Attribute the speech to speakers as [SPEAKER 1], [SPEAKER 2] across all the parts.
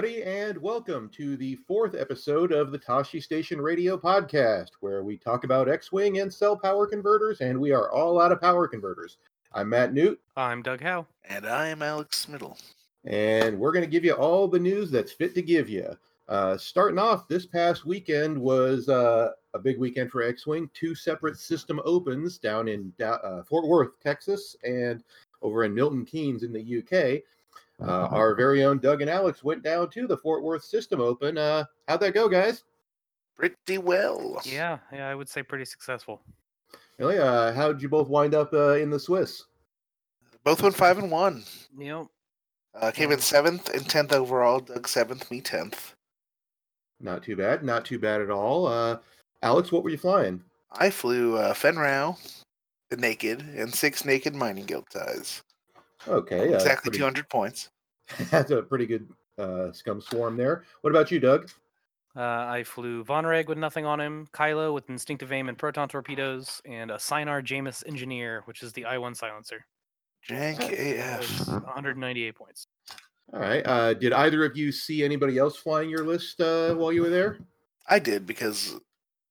[SPEAKER 1] everybody, and welcome to the fourth episode of the Tosche Station Radio podcast, where we talk about X Wing and sell power converters, and we are all out of power converters. I'm Matt Newt,
[SPEAKER 2] I'm Doug Howe.
[SPEAKER 3] And I am Alex Smiddle.
[SPEAKER 1] and we're going to give you all the news that's fit to give you. Uh, starting off, this past weekend was uh, a big weekend for X Wing. Two separate system opens down in Da- uh, Fort Worth, Texas, and over in Milton Keynes in the UK. Uh, our very own Doug and Alex went down to the Fort Worth System Open. Uh, how'd that go, guys?
[SPEAKER 3] Pretty well.
[SPEAKER 2] Yeah, yeah, I would say pretty successful.
[SPEAKER 1] Really? Uh, how'd you both wind up uh, in the Swiss?
[SPEAKER 3] Both went five and one.
[SPEAKER 2] You know,
[SPEAKER 3] Uh, came in seventh and tenth overall. Doug seventh, me tenth.
[SPEAKER 1] Not too bad. Not too bad at all. Uh, Alex, what were you flying?
[SPEAKER 3] I flew uh, Fenn Rau, the naked, and six naked mining guild ties.
[SPEAKER 1] Okay, uh,
[SPEAKER 3] exactly
[SPEAKER 1] pretty-
[SPEAKER 3] two hundred points.
[SPEAKER 1] That's a pretty good uh, scum swarm there. What about you, Doug?
[SPEAKER 2] uh, I flew Von Reg with nothing on him, Kylo with instinctive aim and proton torpedoes, and a Sienar-Jaemus Engineer, which is the I-1 silencer.
[SPEAKER 3] Jank AF.
[SPEAKER 2] 198 points.
[SPEAKER 1] All right. Uh, did either of you see anybody else flying your list uh, while you were there?
[SPEAKER 3] I did because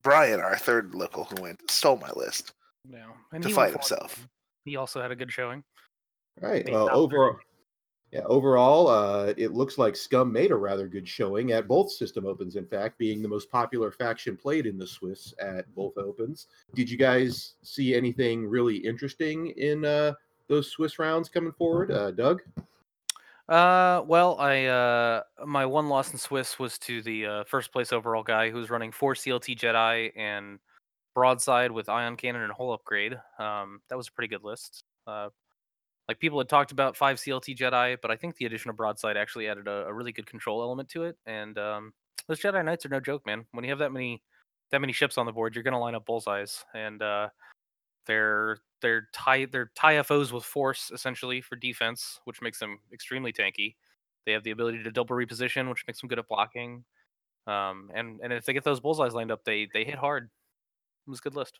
[SPEAKER 3] Brian, our third local who went, stole my list.
[SPEAKER 2] Yeah, and
[SPEAKER 3] To fight
[SPEAKER 2] went for it.
[SPEAKER 3] himself.
[SPEAKER 2] He also had a good showing.
[SPEAKER 1] All right.
[SPEAKER 2] Made
[SPEAKER 1] Well,
[SPEAKER 2] top
[SPEAKER 1] overall, yeah, overall, uh, it looks like Scum made a rather good showing at both system opens. In fact, being the most popular faction played in the Swiss at both opens. Did you guys see anything really interesting in uh, those Swiss rounds coming forward, uh, Doug?
[SPEAKER 2] Uh, well, I uh, my one loss in Swiss was to the uh, first place overall guy who was running four CLT Jedi and broadside with ion cannon and hull upgrade. Um, that was a pretty good list. Uh, like people had talked about five CLT Jedi, but I think the addition of broadside actually added a, a really good control element to it. And um, those Jedi Knights are no joke, man. When you have that many that many ships on the board, you're gonna line up bullseyes, and uh, they're they're tie they're tie FOs with force essentially for defense, which makes them extremely tanky. They have the ability to double reposition, which makes them good at blocking. Um, and and if they get those bullseyes lined up, they they hit hard. It was a good list.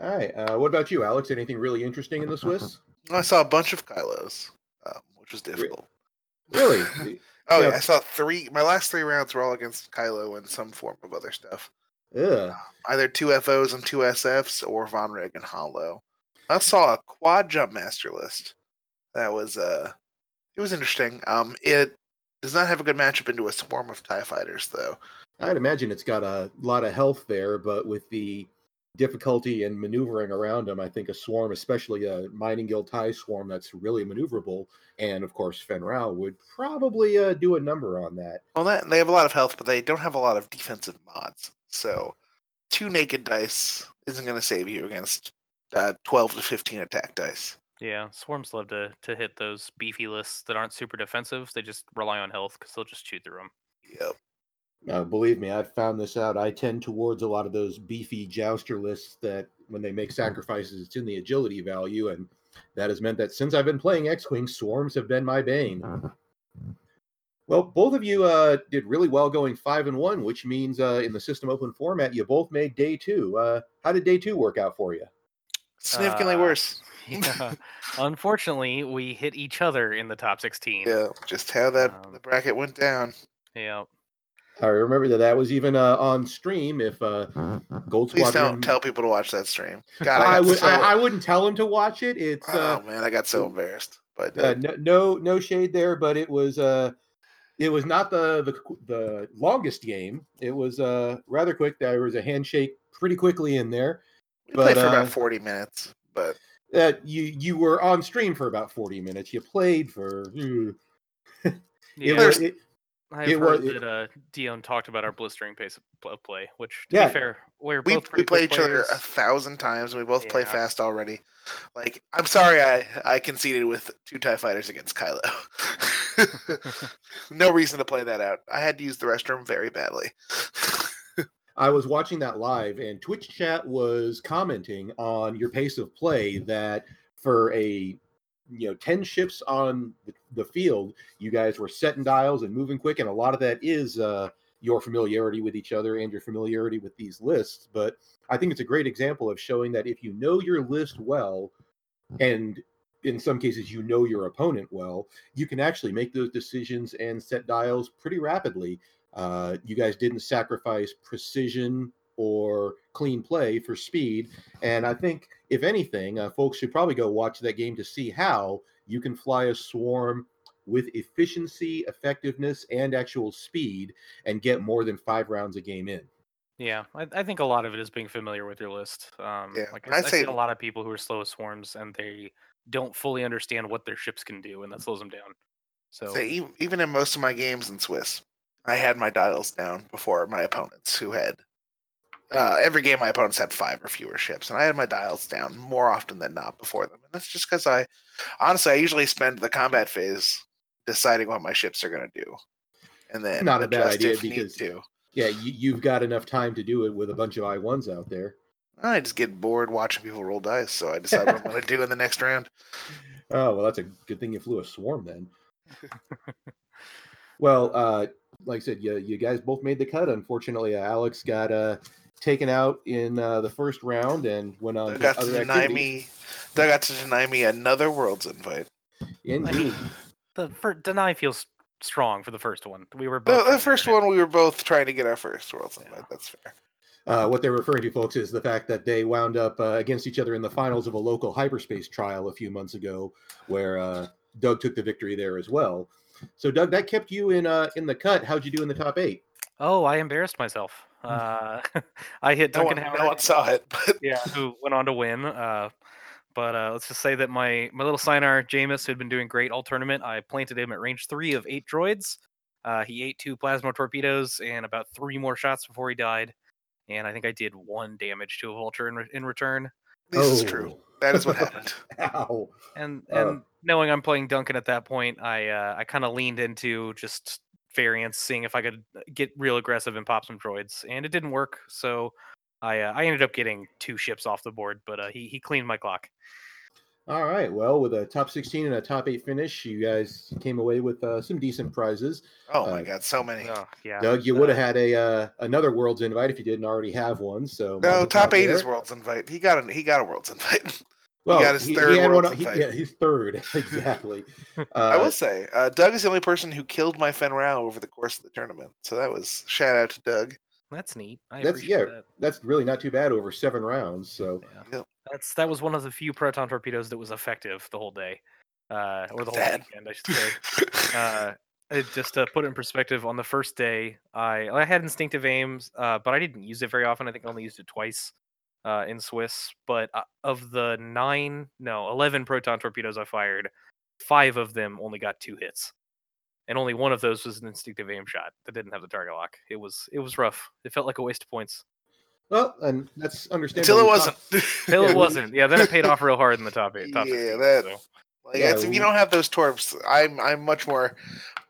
[SPEAKER 1] All right. Uh, what about you, Alex? Anything really interesting in the Swiss?
[SPEAKER 3] I saw a bunch of Kylos, um, which was difficult.
[SPEAKER 1] Really?
[SPEAKER 3] Oh
[SPEAKER 1] Yeah.
[SPEAKER 3] yeah, I saw three. My last three rounds were all against Kylo and some form of other stuff.
[SPEAKER 1] Yeah.
[SPEAKER 3] Either two FOs and two SFs or Von Reg and Holo. I saw a quad jump master list. That was uh it was interesting. Um it does not have a good matchup into a swarm of TIE fighters though.
[SPEAKER 1] I'd imagine it's got a lot of health there, but with the difficulty in maneuvering around them, I think a swarm, especially a mining guild tie swarm that's really maneuverable, and of course Fenn Rau would probably uh, do a number on that.
[SPEAKER 3] Well that they have a lot of health, but they don't have a lot of defensive mods. So two naked dice isn't gonna save you against uh, twelve to fifteen attack dice.
[SPEAKER 2] Yeah, swarms love to to hit those beefy lists that aren't super defensive. They just rely on health because they'll just chew through them.
[SPEAKER 3] Yep.
[SPEAKER 1] Uh, believe me, I've found this out. I tend towards a lot of those beefy jouster lists that when they make sacrifices, it's in the agility value, and that has meant that since I've been playing X-wing, swarms have been my bane. Well, both of you uh, did really well going five and one, which means uh, in the system open format, you both made day two. Uh, how did day two work out for you?
[SPEAKER 3] Significantly
[SPEAKER 2] Uh,
[SPEAKER 3] worse.
[SPEAKER 2] Yeah. Unfortunately, we hit each other in the top 16.
[SPEAKER 3] Yeah, just how that
[SPEAKER 2] Um,
[SPEAKER 3] the bracket went down.
[SPEAKER 2] Yeah.
[SPEAKER 1] I remember that that was even uh, on stream. If uh, Gold
[SPEAKER 3] Please
[SPEAKER 1] Squadron,
[SPEAKER 3] don't tell people to watch that stream. God,
[SPEAKER 1] I
[SPEAKER 3] I,
[SPEAKER 1] would,
[SPEAKER 3] so,
[SPEAKER 1] I, I wouldn't tell him to watch it. It's uh,
[SPEAKER 3] oh man, I got so embarrassed. But
[SPEAKER 1] uh, no, no no shade there, but it was uh it was not the the the longest game. It was uh rather quick. There was a handshake pretty quickly in there.
[SPEAKER 3] we played for
[SPEAKER 1] uh,
[SPEAKER 3] about forty minutes. But
[SPEAKER 1] Uh, you you were on stream for about forty minutes. You played for. uh,
[SPEAKER 2] Yeah,
[SPEAKER 1] it-
[SPEAKER 2] I've
[SPEAKER 1] it
[SPEAKER 2] heard
[SPEAKER 1] was-
[SPEAKER 2] that uh, Dion talked about our blistering pace of play, which, to
[SPEAKER 1] Yeah.
[SPEAKER 2] be fair, we're
[SPEAKER 3] we
[SPEAKER 2] both
[SPEAKER 3] we play
[SPEAKER 2] quick
[SPEAKER 3] each other a thousand times. and We both play fast already. Like I'm sorry, I I conceded with two Tie Fighters against Kylo. no reason to play that out. I had to use the restroom very badly.
[SPEAKER 1] I was watching that live, and Twitch chat was commenting on your pace of play. That for a you know ten ships on the, the field, you guys were setting dials and moving quick, and a lot of that is uh, your familiarity with each other and your familiarity with these lists. But I think it's a great example of showing that if you know your list well, and in some cases you know your opponent well, you can actually make those decisions and set dials pretty rapidly. Uh, you guys didn't sacrifice precision or clean play for speed, and I think if anything, uh, folks should probably go watch that game to see how you can fly a swarm with efficiency, effectiveness, and actual speed, and get more than five rounds a game in.
[SPEAKER 2] Yeah, I, I think a lot of it is being familiar with your list. Um,
[SPEAKER 3] Yeah,
[SPEAKER 2] like I,
[SPEAKER 3] I'd
[SPEAKER 2] I
[SPEAKER 3] say-
[SPEAKER 2] see a lot of people who are slow as swarms and they don't fully understand what their ships can do, and that slows them down. So
[SPEAKER 3] So even, even in most of my games in Swiss, I had my dials down before my opponents, who had uh, every game my opponents had five or fewer ships, and I had my dials down more often than not before them. And that's just because I, honestly, I usually spend the combat phase deciding what my ships are going to do, and then
[SPEAKER 1] Not a bad
[SPEAKER 3] adjust
[SPEAKER 1] idea because-
[SPEAKER 3] to.
[SPEAKER 1] Yeah, you, you've got enough time to do it with a bunch of I ones out there.
[SPEAKER 3] I just get bored watching people roll dice, so I decide what I'm going to do in the next round.
[SPEAKER 1] Oh well, that's a good thing you flew a swarm then. well, uh, like I said, you you guys both made the cut. Unfortunately, uh, Alex got uh, taken out in uh, the first round and went on
[SPEAKER 3] They
[SPEAKER 1] to
[SPEAKER 3] got to
[SPEAKER 1] other
[SPEAKER 3] deny
[SPEAKER 1] activities.
[SPEAKER 3] me. They got to deny me another Worlds invite.
[SPEAKER 1] Indeed.
[SPEAKER 2] the for, deny feels strong for the first one. We were both
[SPEAKER 3] the
[SPEAKER 2] trying to
[SPEAKER 3] first
[SPEAKER 2] get
[SPEAKER 3] one, we were both trying to get our first Worlds
[SPEAKER 2] Yeah.
[SPEAKER 3] invite. That's fair.
[SPEAKER 1] Uh, what they're referring to, folks, is the fact that they wound up uh, against each other in the finals of a local hyperspace trial a few months ago, where uh, Doug took the victory there as well. So, Doug, that kept you in uh, in the cut. How'd you do in the top eight?
[SPEAKER 2] Oh, I embarrassed myself. Uh, I hit
[SPEAKER 3] No one,
[SPEAKER 2] Duncan
[SPEAKER 3] no
[SPEAKER 2] Howard.
[SPEAKER 3] one saw it, but
[SPEAKER 2] yeah, who went on to win. Uh, but uh, let's just say that my my little Sienar-Jaemus, who had been doing great all tournament, I planted him at range three of eight droids. Uh, he ate two plasma torpedoes and about three more shots before he died. And I think I did one damage to a vulture in, re- in return.
[SPEAKER 3] this is true. That is what happened.
[SPEAKER 1] Ow.
[SPEAKER 2] And
[SPEAKER 1] Oh.
[SPEAKER 2] and knowing I'm playing Duncan at that point, I uh, I kind of leaned into just variance, seeing if I could uh, get real aggressive and pop some droids, and it didn't work. So I uh, I ended up getting two ships off the board, but uh, he he cleaned my clock.
[SPEAKER 1] All right. Well, with a top 16 and a top eight finish, you guys came away with uh, some decent prizes.
[SPEAKER 3] Oh my
[SPEAKER 1] Uh,
[SPEAKER 3] god, so many.
[SPEAKER 2] Oh, yeah.
[SPEAKER 1] Doug, you
[SPEAKER 2] uh,
[SPEAKER 1] would have had a uh, another Worlds invite if you didn't already have one. So
[SPEAKER 3] No, top eight
[SPEAKER 1] there.
[SPEAKER 3] is Worlds invite. He got a he got a Worlds invite.
[SPEAKER 1] Well,
[SPEAKER 3] got his third
[SPEAKER 1] had
[SPEAKER 3] Worlds
[SPEAKER 1] one- he- yeah, he's third exactly. Uh,
[SPEAKER 3] I will say, uh, Doug is the only person who killed my Fenn Rau over the course of the tournament. So that was shout out to Doug.
[SPEAKER 2] That's neat. I
[SPEAKER 1] That's- yeah.
[SPEAKER 2] that.
[SPEAKER 1] that's really not too bad over seven rounds. So
[SPEAKER 2] Yeah.
[SPEAKER 3] Yep.
[SPEAKER 2] That's that was one of the few proton torpedoes that was effective the whole day, uh, or the whole
[SPEAKER 3] That.
[SPEAKER 2] weekend, I should say. uh, it, just to put it in perspective, on the first day, I I had instinctive aims, uh, but I didn't use it very often. I think I only used it twice uh, in Swiss. But uh, of the nine, no, eleven proton torpedoes I fired, five of them only got two hits, and only one of those was an instinctive aim shot that didn't have the target lock. It was it was rough. It felt like a waste of points.
[SPEAKER 1] well, and that's understandable.
[SPEAKER 3] Until it wasn't.
[SPEAKER 1] talked-
[SPEAKER 2] Till
[SPEAKER 1] Yeah,
[SPEAKER 2] it wasn't. Yeah, then it paid off real hard in the top eight. Top
[SPEAKER 3] Yeah,
[SPEAKER 2] 16,
[SPEAKER 3] that-
[SPEAKER 2] so.
[SPEAKER 3] Like,
[SPEAKER 1] Yeah,
[SPEAKER 3] it's- if
[SPEAKER 1] we-
[SPEAKER 3] you don't have those torps, I'm I'm much more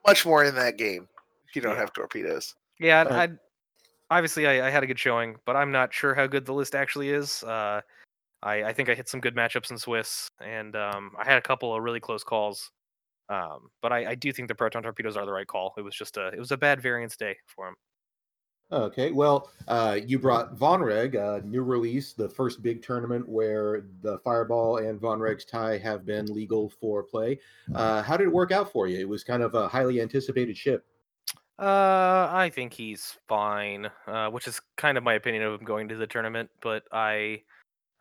[SPEAKER 3] much more in that game. If you don't
[SPEAKER 2] Yeah.
[SPEAKER 3] have torpedoes.
[SPEAKER 2] Yeah,
[SPEAKER 1] Uh,
[SPEAKER 2] I obviously I, I had a good showing, but I'm not sure how good the list actually is. Uh, I, I think I hit some good matchups in Swiss, and um, I had a couple of really close calls. Um, but I, I do think the proton torpedoes are the right call. It was just a it was a bad variance day for him.
[SPEAKER 1] Okay, well, uh, you brought Von Reg, uh, new release, the first big tournament where the Fireball and Von Reg's tie have been legal for play. Uh, how did it work out for you? It was kind of a highly anticipated ship.
[SPEAKER 2] Uh, I think he's fine, uh, which is kind of my opinion of him going to the tournament. But I,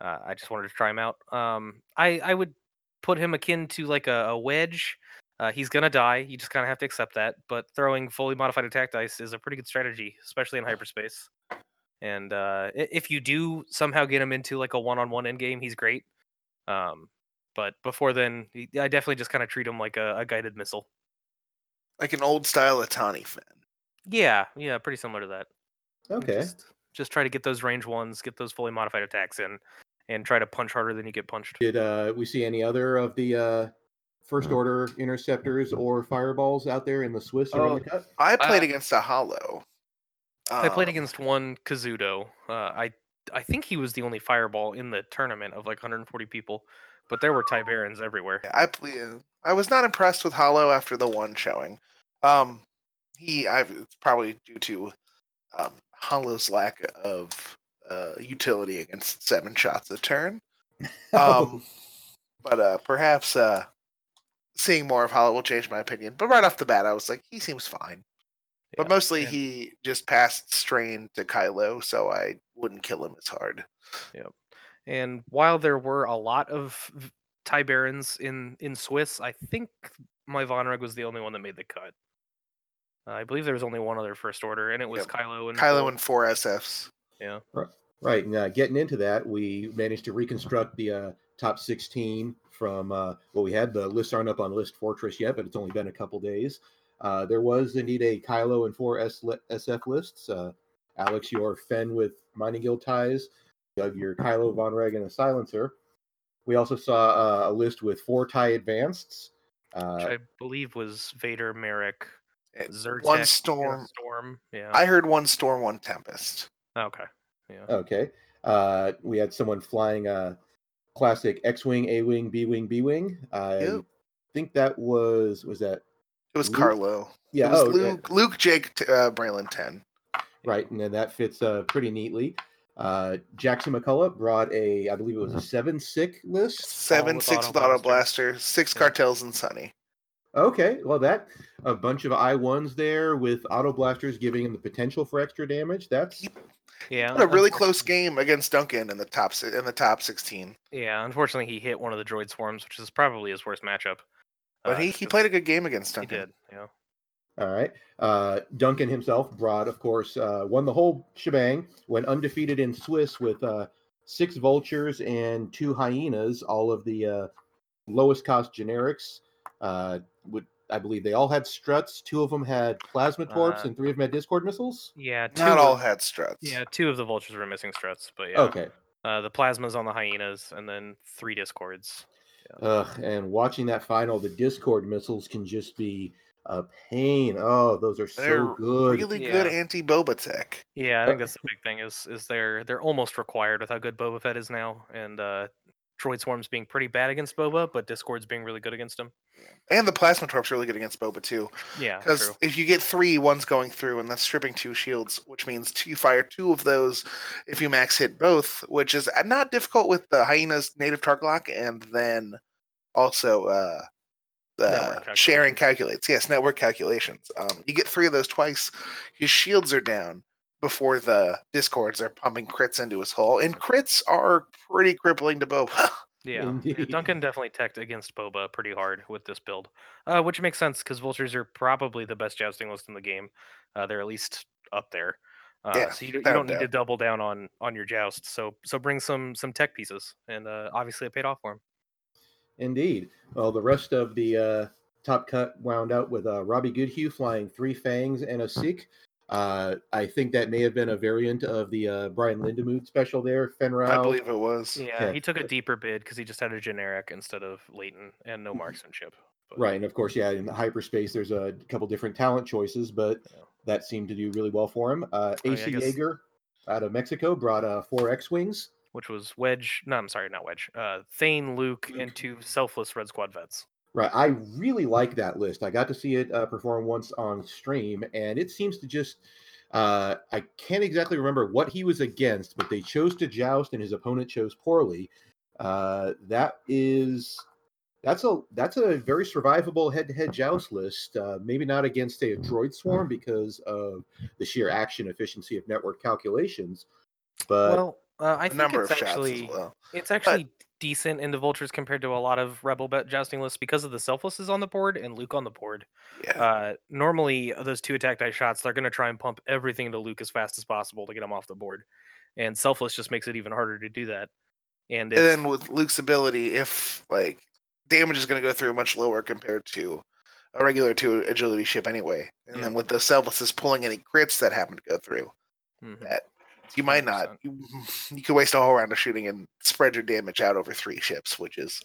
[SPEAKER 2] uh, I just wanted to try him out. Um, I I would put him akin to like a, a wedge. Uh, he's gonna die. You just kind of have to accept that. But throwing fully modified attack dice is a pretty good strategy, especially in hyperspace. And uh, if you do somehow get him into like a one-on-one end game, he's great. Um, but before then, I definitely just kind of treat him like a, a guided missile.
[SPEAKER 3] Like an old style Atani fan.
[SPEAKER 2] Yeah, yeah, pretty similar to that.
[SPEAKER 1] Okay.
[SPEAKER 2] Just, just try to get those range ones, get those fully modified attacks in, and try to punch harder than you get punched.
[SPEAKER 1] Did uh, we see any other of the uh, first order interceptors or fireballs out there in the Swiss or in
[SPEAKER 2] Oh,
[SPEAKER 1] the cut?
[SPEAKER 3] I played
[SPEAKER 2] Uh,
[SPEAKER 3] against a Holo.
[SPEAKER 2] I played
[SPEAKER 3] Um,
[SPEAKER 2] against one Kazuda. Uh, I I think he was the only fireball in the tournament of like 140 people, but there were Tiberans everywhere.
[SPEAKER 3] I I was not impressed with Holo after the one showing. Um, he I it's probably due to um, Holo's lack of uh, utility against seven shots a turn. Um, but uh, perhaps uh, seeing more of Hollow will change my opinion. But right off the bat, I was like, he seems fine. But mostly
[SPEAKER 2] and-
[SPEAKER 3] he just passed strain to Kylo, so I wouldn't kill him as hard.
[SPEAKER 2] And while there were a lot of v- Ty Barons in in Swiss, I think my Vonreg was the only one that made the cut. Uh, I believe there was only one other first order, and it was
[SPEAKER 3] Yep.
[SPEAKER 2] Kylo and
[SPEAKER 3] Kylo
[SPEAKER 2] Cole.
[SPEAKER 3] and four SFs.
[SPEAKER 2] yeah.
[SPEAKER 1] Right, and uh, getting into that, we managed to reconstruct the uh, top 16 from uh, well, we had the lists aren't up on List Fortress yet, but it's only been a couple days. Uh, there was indeed a Kylo and four S- SF lists. Uh, Alex, your Fenn with Mining Guild ties, Doug, your Kylo Von Reg and a silencer. We also saw uh, a list with four tie advanced.
[SPEAKER 2] which
[SPEAKER 1] Uh,
[SPEAKER 2] I believe was Vader, Maarek,
[SPEAKER 3] Eh,
[SPEAKER 2] Zertik,
[SPEAKER 3] One storm.
[SPEAKER 2] Storm. Yeah.
[SPEAKER 3] I heard one storm, one tempest.
[SPEAKER 2] okay. Yeah.
[SPEAKER 1] Okay. Uh, we had someone flying a classic X-wing, A-wing, B-wing, B-wing. I
[SPEAKER 3] Yep.
[SPEAKER 1] think that was was that
[SPEAKER 3] It was
[SPEAKER 1] Luke?
[SPEAKER 3] Carlo.
[SPEAKER 1] yeah.
[SPEAKER 3] it was
[SPEAKER 1] oh, yeah,
[SPEAKER 3] Luke, Luke, Jake, t- uh, Braylen, ten.
[SPEAKER 1] right, and then that fits uh, pretty neatly. Uh, Jackson McCullough brought a, I believe it was a seven sick list.
[SPEAKER 3] Seven,
[SPEAKER 2] with
[SPEAKER 3] six
[SPEAKER 2] auto
[SPEAKER 3] with auto
[SPEAKER 2] blaster.
[SPEAKER 3] blaster, six
[SPEAKER 2] Yeah.
[SPEAKER 3] cartels, and Sunny.
[SPEAKER 1] Okay, well that a bunch of I ones there with auto blasters giving him the potential for extra damage. That's
[SPEAKER 2] Yeah.
[SPEAKER 3] What a really close game against Duncan in the top si- in the top sixteen.
[SPEAKER 2] Yeah. Unfortunately, he hit one of the droid swarms, which is probably his worst matchup.
[SPEAKER 3] But
[SPEAKER 2] uh,
[SPEAKER 3] he, he
[SPEAKER 2] 'cause
[SPEAKER 3] played a good game against
[SPEAKER 2] He
[SPEAKER 3] Duncan.
[SPEAKER 2] did. Yeah.
[SPEAKER 1] All right. Uh, Duncan himself brought, of course, uh, won the whole shebang, went undefeated in Swiss with uh, six vultures and two hyenas, all of the uh, lowest cost generics. Uh, would I believe they all had struts. Two of them had plasma torps,
[SPEAKER 2] Uh,
[SPEAKER 1] and three of them had discord missiles.
[SPEAKER 2] Yeah. Two
[SPEAKER 3] Not all had struts.
[SPEAKER 2] Yeah, two of the vultures were missing struts, but yeah.
[SPEAKER 1] Okay.
[SPEAKER 2] Uh, the plasmas on the hyenas, and then three discords.
[SPEAKER 1] Ugh, and watching that final, the discord missiles can just be a pain. Oh, those are so
[SPEAKER 3] They're
[SPEAKER 1] good.
[SPEAKER 3] Really good anti Boba tech.
[SPEAKER 2] Yeah, I
[SPEAKER 1] Uh,
[SPEAKER 2] think that's the big thing is is they're they're almost required with how good Boba Fett is now, and uh, droid swarms being pretty bad against Boba, but discords being really good against him.
[SPEAKER 3] And the plasma torp's really good against Boba too.
[SPEAKER 2] Yeah,
[SPEAKER 3] Because if you get three, one's going through, and that's stripping two shields, which means two, you fire two of those if you max hit both, which is uh, not difficult with the hyena's native target lock, and then also uh,
[SPEAKER 2] Network
[SPEAKER 3] the sharing calculates. Yes, network calculations. Um, you get three of those twice, his shields are down before the discords are pumping crits into his hull, and crits are pretty crippling to Boba.
[SPEAKER 2] Yeah, yeah,
[SPEAKER 1] Indeed.
[SPEAKER 2] Duncan definitely teched against Boba pretty hard with this build, uh, which makes sense because vultures are probably the best jousting list in the game. Uh, they're at least up there. Uh,
[SPEAKER 3] Yeah,
[SPEAKER 2] so you, don't- you don't need to double down on on your joust. So so bring some some tech pieces, and uh, obviously it paid off for him.
[SPEAKER 1] Indeed. Well, the rest of the uh, top cut wound out with uh, Robbie Goodhue flying three fangs and a Seek. Uh, I think that may have been a variant of the uh, Brian Lindemood special there. Fenn Rau.
[SPEAKER 3] I believe it was.
[SPEAKER 2] Yeah,
[SPEAKER 1] Yeah.
[SPEAKER 2] he took a deeper bid because he just had a generic instead of latent and no marksmanship. But-
[SPEAKER 1] Right, and of course, yeah, in the hyperspace, there's a couple different talent choices, but
[SPEAKER 2] Yeah.
[SPEAKER 1] that seemed to do really well for him. Uh,
[SPEAKER 2] Oh, yeah, I
[SPEAKER 1] AC
[SPEAKER 2] guess-
[SPEAKER 1] Jaeger out of Mexico brought uh, four X-wings.
[SPEAKER 2] Which was Wedge. No, I'm sorry, not Wedge. Uh, Thane, Luke, and two selfless Red Squad vets.
[SPEAKER 1] Right, I really like that list. I got to see it uh, perform once on stream, and it seems to just. Uh, I can't exactly remember what he was against, but they chose to joust, and his opponent chose poorly. Uh, that is, that's a that's a very survivable head-to-head joust list. Uh, maybe not against say, a droid swarm because of the sheer action efficiency of network calculations, but
[SPEAKER 2] well, uh, I
[SPEAKER 3] A
[SPEAKER 2] think
[SPEAKER 3] number
[SPEAKER 2] it's
[SPEAKER 3] of shots
[SPEAKER 2] actually
[SPEAKER 3] well.
[SPEAKER 2] it's actually decent in the vultures compared to a lot of rebel jousting lists because of the selflesses on the board and Luke on the board.
[SPEAKER 3] Yeah.
[SPEAKER 2] Uh, normally, those two attack die shots, they're going to try and pump everything into Luke as fast as possible to get him off the board, and selfless just makes it even harder to do that. And,
[SPEAKER 3] and then with Luke's ability, if like damage is going to go through much lower compared to a regular two agility ship anyway, and
[SPEAKER 2] Yeah.
[SPEAKER 3] then with the selflesses pulling any crits that happen to go through,
[SPEAKER 2] Mhm.
[SPEAKER 3] that you might not.
[SPEAKER 2] 100%.
[SPEAKER 3] You, you could waste a whole round of shooting and spread your damage out over three ships, which is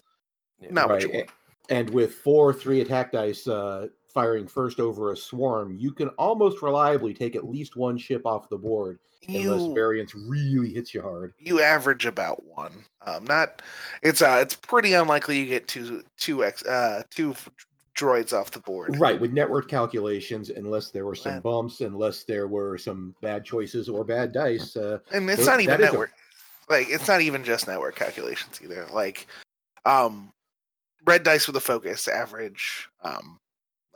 [SPEAKER 2] Yeah.
[SPEAKER 3] not what you want.
[SPEAKER 1] And with four three attack dice uh, firing first over a swarm, you can almost reliably take at least one ship off the board unless
[SPEAKER 3] You
[SPEAKER 1] variance really hits you hard.
[SPEAKER 3] you average about one. Um, not it's uh it's pretty unlikely you get two two x uh two f- droids off the board.
[SPEAKER 1] Right, with network calculations, unless there were some bumps, unless there were some bad choices or bad dice. Uh,
[SPEAKER 3] and it's not even
[SPEAKER 1] is a-
[SPEAKER 3] network like it's not even just network calculations either like um red dice with a focus average um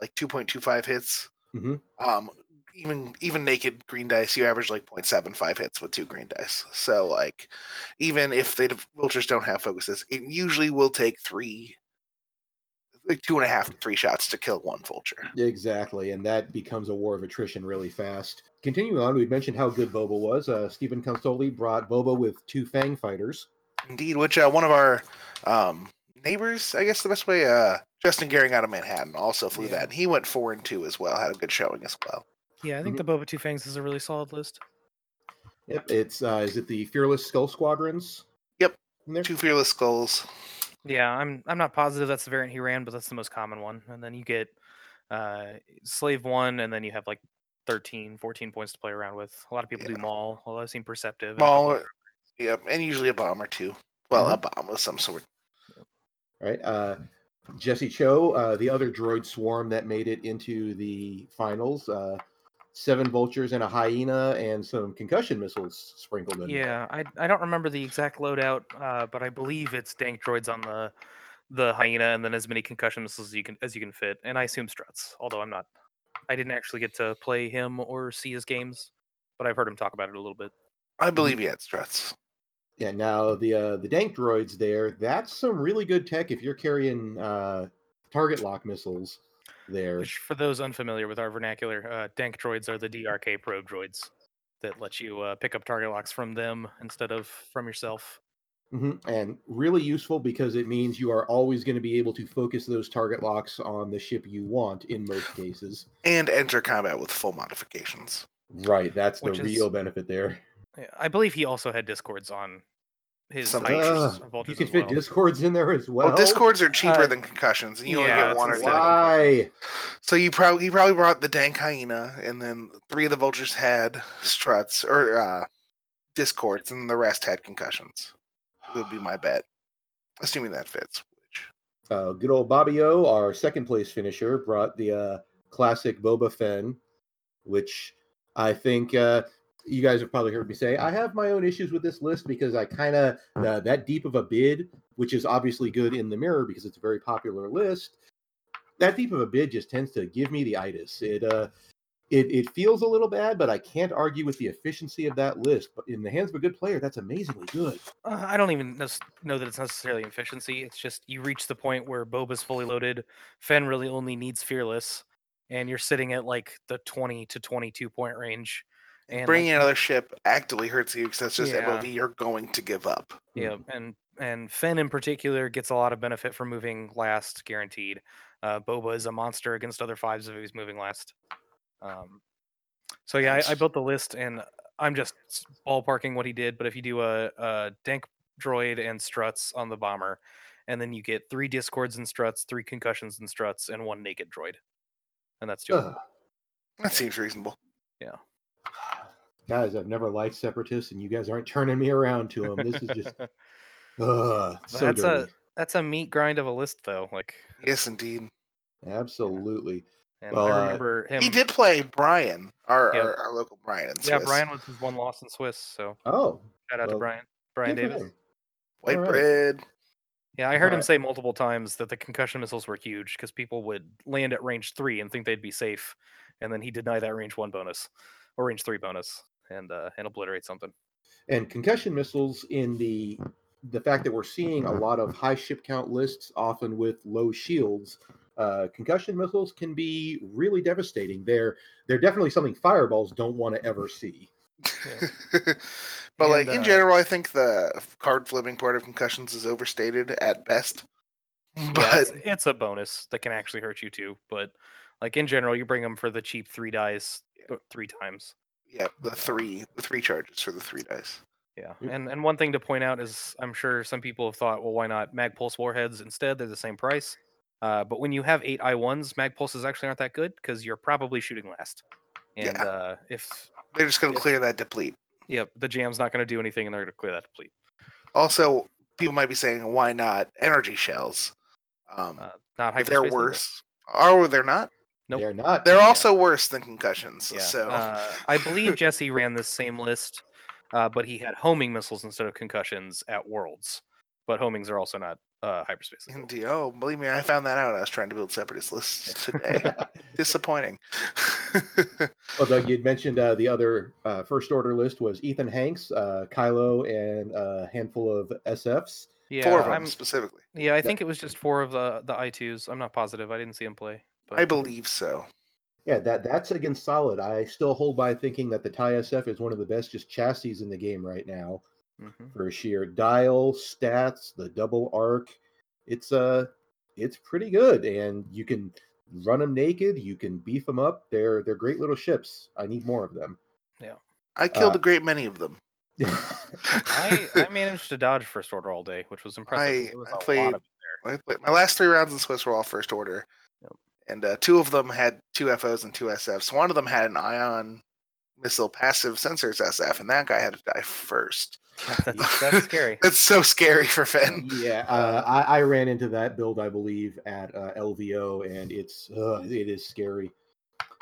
[SPEAKER 3] like 2.25 hits.
[SPEAKER 1] Mhm.
[SPEAKER 3] Um even even naked green dice you average like 0.75 hits with two green dice. So like even if the vultures don't have focuses, it usually will take three like two and a half to three shots to kill one vulture.
[SPEAKER 1] Exactly, and that becomes a war of attrition really fast. Continuing on, we mentioned how good Boba was. Uh, Stephen Consoli brought Boba with two Fang fighters.
[SPEAKER 3] Indeed, which uh, one of our um, neighbors, I guess the best way, uh, Justin Gehring out of Manhattan also flew
[SPEAKER 2] Yeah.
[SPEAKER 3] that. And he went four and two as well, had a good showing as well.
[SPEAKER 2] Yeah, I think the Boba Two Fangs is a really solid list.
[SPEAKER 1] Yep, it's uh, is it the Fearless Skull Squadrons?
[SPEAKER 3] Yep.
[SPEAKER 1] in there?
[SPEAKER 3] Two fearless skulls.
[SPEAKER 2] Yeah, I'm I'm not positive that's the variant he ran, but that's the most common one. And then you get uh Slave 1 and then you have like 13, 14 points to play around with. A lot of people do
[SPEAKER 3] Yeah.
[SPEAKER 2] Maul, although I've seen Perceptive. and a
[SPEAKER 3] Maul,
[SPEAKER 2] other-
[SPEAKER 3] Yep, and usually a bomb or two. Well,
[SPEAKER 1] Mhm.
[SPEAKER 3] a bomb of some sort.
[SPEAKER 1] right? Uh, Jesse Cho, uh, the other droid swarm that made it into the finals. Uh, seven vultures and a hyena and some concussion missiles sprinkled in. there.
[SPEAKER 2] Yeah, I I don't remember the exact loadout, uh, but I believe it's dank droids on the the hyena and then as many concussion missiles as you can as you can fit. And I assume struts, although I'm not I didn't actually get to play him or see his games, but I've heard him talk about it a little bit.
[SPEAKER 3] I believe he had struts.
[SPEAKER 1] Yeah. Now the uh, the dank droids there. That's some really good tech if you're carrying uh, target lock missiles there.
[SPEAKER 2] Which, for those unfamiliar with our vernacular, uh, dank droids are the DRK probe droids that let you uh, pick up target locks from them instead of from yourself.
[SPEAKER 1] hmm And really useful because it means you are always going to be able to focus those target locks on the ship you want in most cases.
[SPEAKER 3] And enter combat with full modifications.
[SPEAKER 1] Right. That's the
[SPEAKER 2] Which is-
[SPEAKER 1] real benefit there.
[SPEAKER 2] I believe he also had discords on his
[SPEAKER 3] Some
[SPEAKER 2] Vultures-
[SPEAKER 1] Uh, you can fit
[SPEAKER 2] well.
[SPEAKER 1] discords in there as well.
[SPEAKER 3] Well, discords are cheaper
[SPEAKER 2] uh,
[SPEAKER 3] than concussions, and you only get one or
[SPEAKER 2] that's
[SPEAKER 3] two.
[SPEAKER 1] Why?
[SPEAKER 3] So you probably he probably brought the dank hyena, and then three of the vultures had struts or uh, discords, and the rest had concussions. Would be my bet, assuming that fits. Which
[SPEAKER 1] Uh, good old Bobby O, our second place finisher, brought the uh, classic Boba Fen, which I think uh, you guys have probably heard me say. I have my own issues with this list because I kind of uh, that deep of a bid, which is obviously good in the mirror because it's a very popular list. That deep of a bid just tends to give me the itis. It uh, it it feels a little bad, but I can't argue with the efficiency of that list. But in the hands of a good player, that's amazingly good.
[SPEAKER 2] Uh, I don't even know that it's necessarily efficiency. It's just you reach the point where Boba's fully loaded. Fenn really only needs Fearless, and you're sitting at like the 20 to 22 point range. And
[SPEAKER 3] bringing another ship actively hurts you because that's just
[SPEAKER 2] Yeah.
[SPEAKER 3] MOV you're going to give up.
[SPEAKER 2] Yeah, and and Fenn in particular gets a lot of benefit from moving last, guaranteed. Uh, Boba is a monster against other fives if he's moving last. Um, so yeah, I, I built the list, and I'm just ballparking what he did. But if you do a, a dank droid and struts on the bomber, and then you get three discords and struts, three concussions and struts, and one naked droid, and that's two.
[SPEAKER 1] Ugh.
[SPEAKER 3] That seems reasonable.
[SPEAKER 1] Guys, I've never liked separatists, and you guys aren't turning me around to them. This is just Ugh, so
[SPEAKER 2] That's a- that's a meat grind of a list, though. Like,
[SPEAKER 3] Yes, indeed.
[SPEAKER 1] Absolutely.
[SPEAKER 2] and
[SPEAKER 1] Well,
[SPEAKER 2] I
[SPEAKER 1] uh,
[SPEAKER 2] remember him.
[SPEAKER 3] He did play Brian, our,
[SPEAKER 2] Yeah.
[SPEAKER 3] our, our local Brian. In
[SPEAKER 2] Yeah, Brian was his one loss in Swiss. So
[SPEAKER 1] Oh,
[SPEAKER 2] shout out to Brian. Brian
[SPEAKER 1] good
[SPEAKER 2] Davis.
[SPEAKER 1] him.
[SPEAKER 3] White
[SPEAKER 1] Alright.
[SPEAKER 3] bread.
[SPEAKER 2] Yeah, I heard him
[SPEAKER 1] Alright.
[SPEAKER 2] say multiple times that the concussion missiles were huge because people would land at range three and think they'd be safe, and then he deny that range one bonus or range three bonus and uh, and obliterate something.
[SPEAKER 1] And concussion missiles in the the fact that we're seeing a lot of high ship count lists, often with low shields. Uh, concussion missiles can be really devastating. They're they're definitely something fireballs don't want to ever see.
[SPEAKER 3] but like in
[SPEAKER 2] uh,
[SPEAKER 3] general, I think the card flipping part of concussions is overstated at best.
[SPEAKER 2] Yeah,
[SPEAKER 3] But
[SPEAKER 2] it's, it's a bonus that can actually hurt you too, but like in general, you bring them for the cheap three dice uh, three times.
[SPEAKER 3] Yeah, the three the three charges for the three dice.
[SPEAKER 2] Yeah, and and one thing to point out is I'm sure some people have thought, well, why not mag pulse warheads instead? They're the same price. Uh, but when you have eight I ones, mag pulses actually aren't that good because you're probably shooting last. And
[SPEAKER 3] Yeah.
[SPEAKER 2] uh, if
[SPEAKER 3] They're just going to clear that deplete.
[SPEAKER 2] yep, the jam's not going to do anything, and they're going to clear that deplete.
[SPEAKER 3] Also, people might be saying, why not energy shells? Um,
[SPEAKER 2] Uh, not
[SPEAKER 3] if they're
[SPEAKER 2] hyperspace either.
[SPEAKER 3] worse. Or they're not.
[SPEAKER 2] Nope.
[SPEAKER 1] They're not.
[SPEAKER 3] They're
[SPEAKER 2] Yeah.
[SPEAKER 3] also worse than concussions.
[SPEAKER 2] Yeah.
[SPEAKER 3] So
[SPEAKER 2] uh, I believe Jesse ran this same list, uh, but he had homing missiles instead of concussions at Worlds. But homings are also not
[SPEAKER 4] uh, hyperspace. as.
[SPEAKER 3] Indeed. Oh, believe me, I found that out. I was trying to build separatist lists today. Disappointing.
[SPEAKER 1] Well, Doug, you'd mentioned uh, the other uh, first order list was Ethan Hanks, uh, Kylo, and a handful of SFs.
[SPEAKER 2] Yeah,
[SPEAKER 3] Four of them
[SPEAKER 2] I'm,
[SPEAKER 3] specifically.
[SPEAKER 2] yeah, I think it was just four of the the I2s. I'm not positive. I didn't see him play. But
[SPEAKER 3] I believe so.
[SPEAKER 1] Yeah, that that's against solid. I still hold by thinking that the TIE SF is one of the best just chassis in the game right now
[SPEAKER 2] Mhm.
[SPEAKER 1] for sheer dial, stats, the double arc. It's uh it's pretty good, and you can run them naked. You can beef them up. They're they're great little ships. I need more of them.
[SPEAKER 3] Yeah, I killed
[SPEAKER 1] Uh,
[SPEAKER 3] a great many of them.
[SPEAKER 2] I I managed to dodge first order all day, which was impressive.
[SPEAKER 3] I-
[SPEAKER 2] There was
[SPEAKER 3] I
[SPEAKER 2] a lot
[SPEAKER 3] played-
[SPEAKER 2] of-
[SPEAKER 3] I played- My last three rounds in Swiss were all first order,
[SPEAKER 2] Yep.
[SPEAKER 3] And uh, two of them had two FOs and two SFs. One of them had an ion missile passive sensors SF, and that guy had to die first.
[SPEAKER 2] that's, that's scary.
[SPEAKER 3] That's so scary for Fenn.
[SPEAKER 1] yeah, uh, I, I ran into that build, I believe, at uh, LVO, and it's uh, it is scary.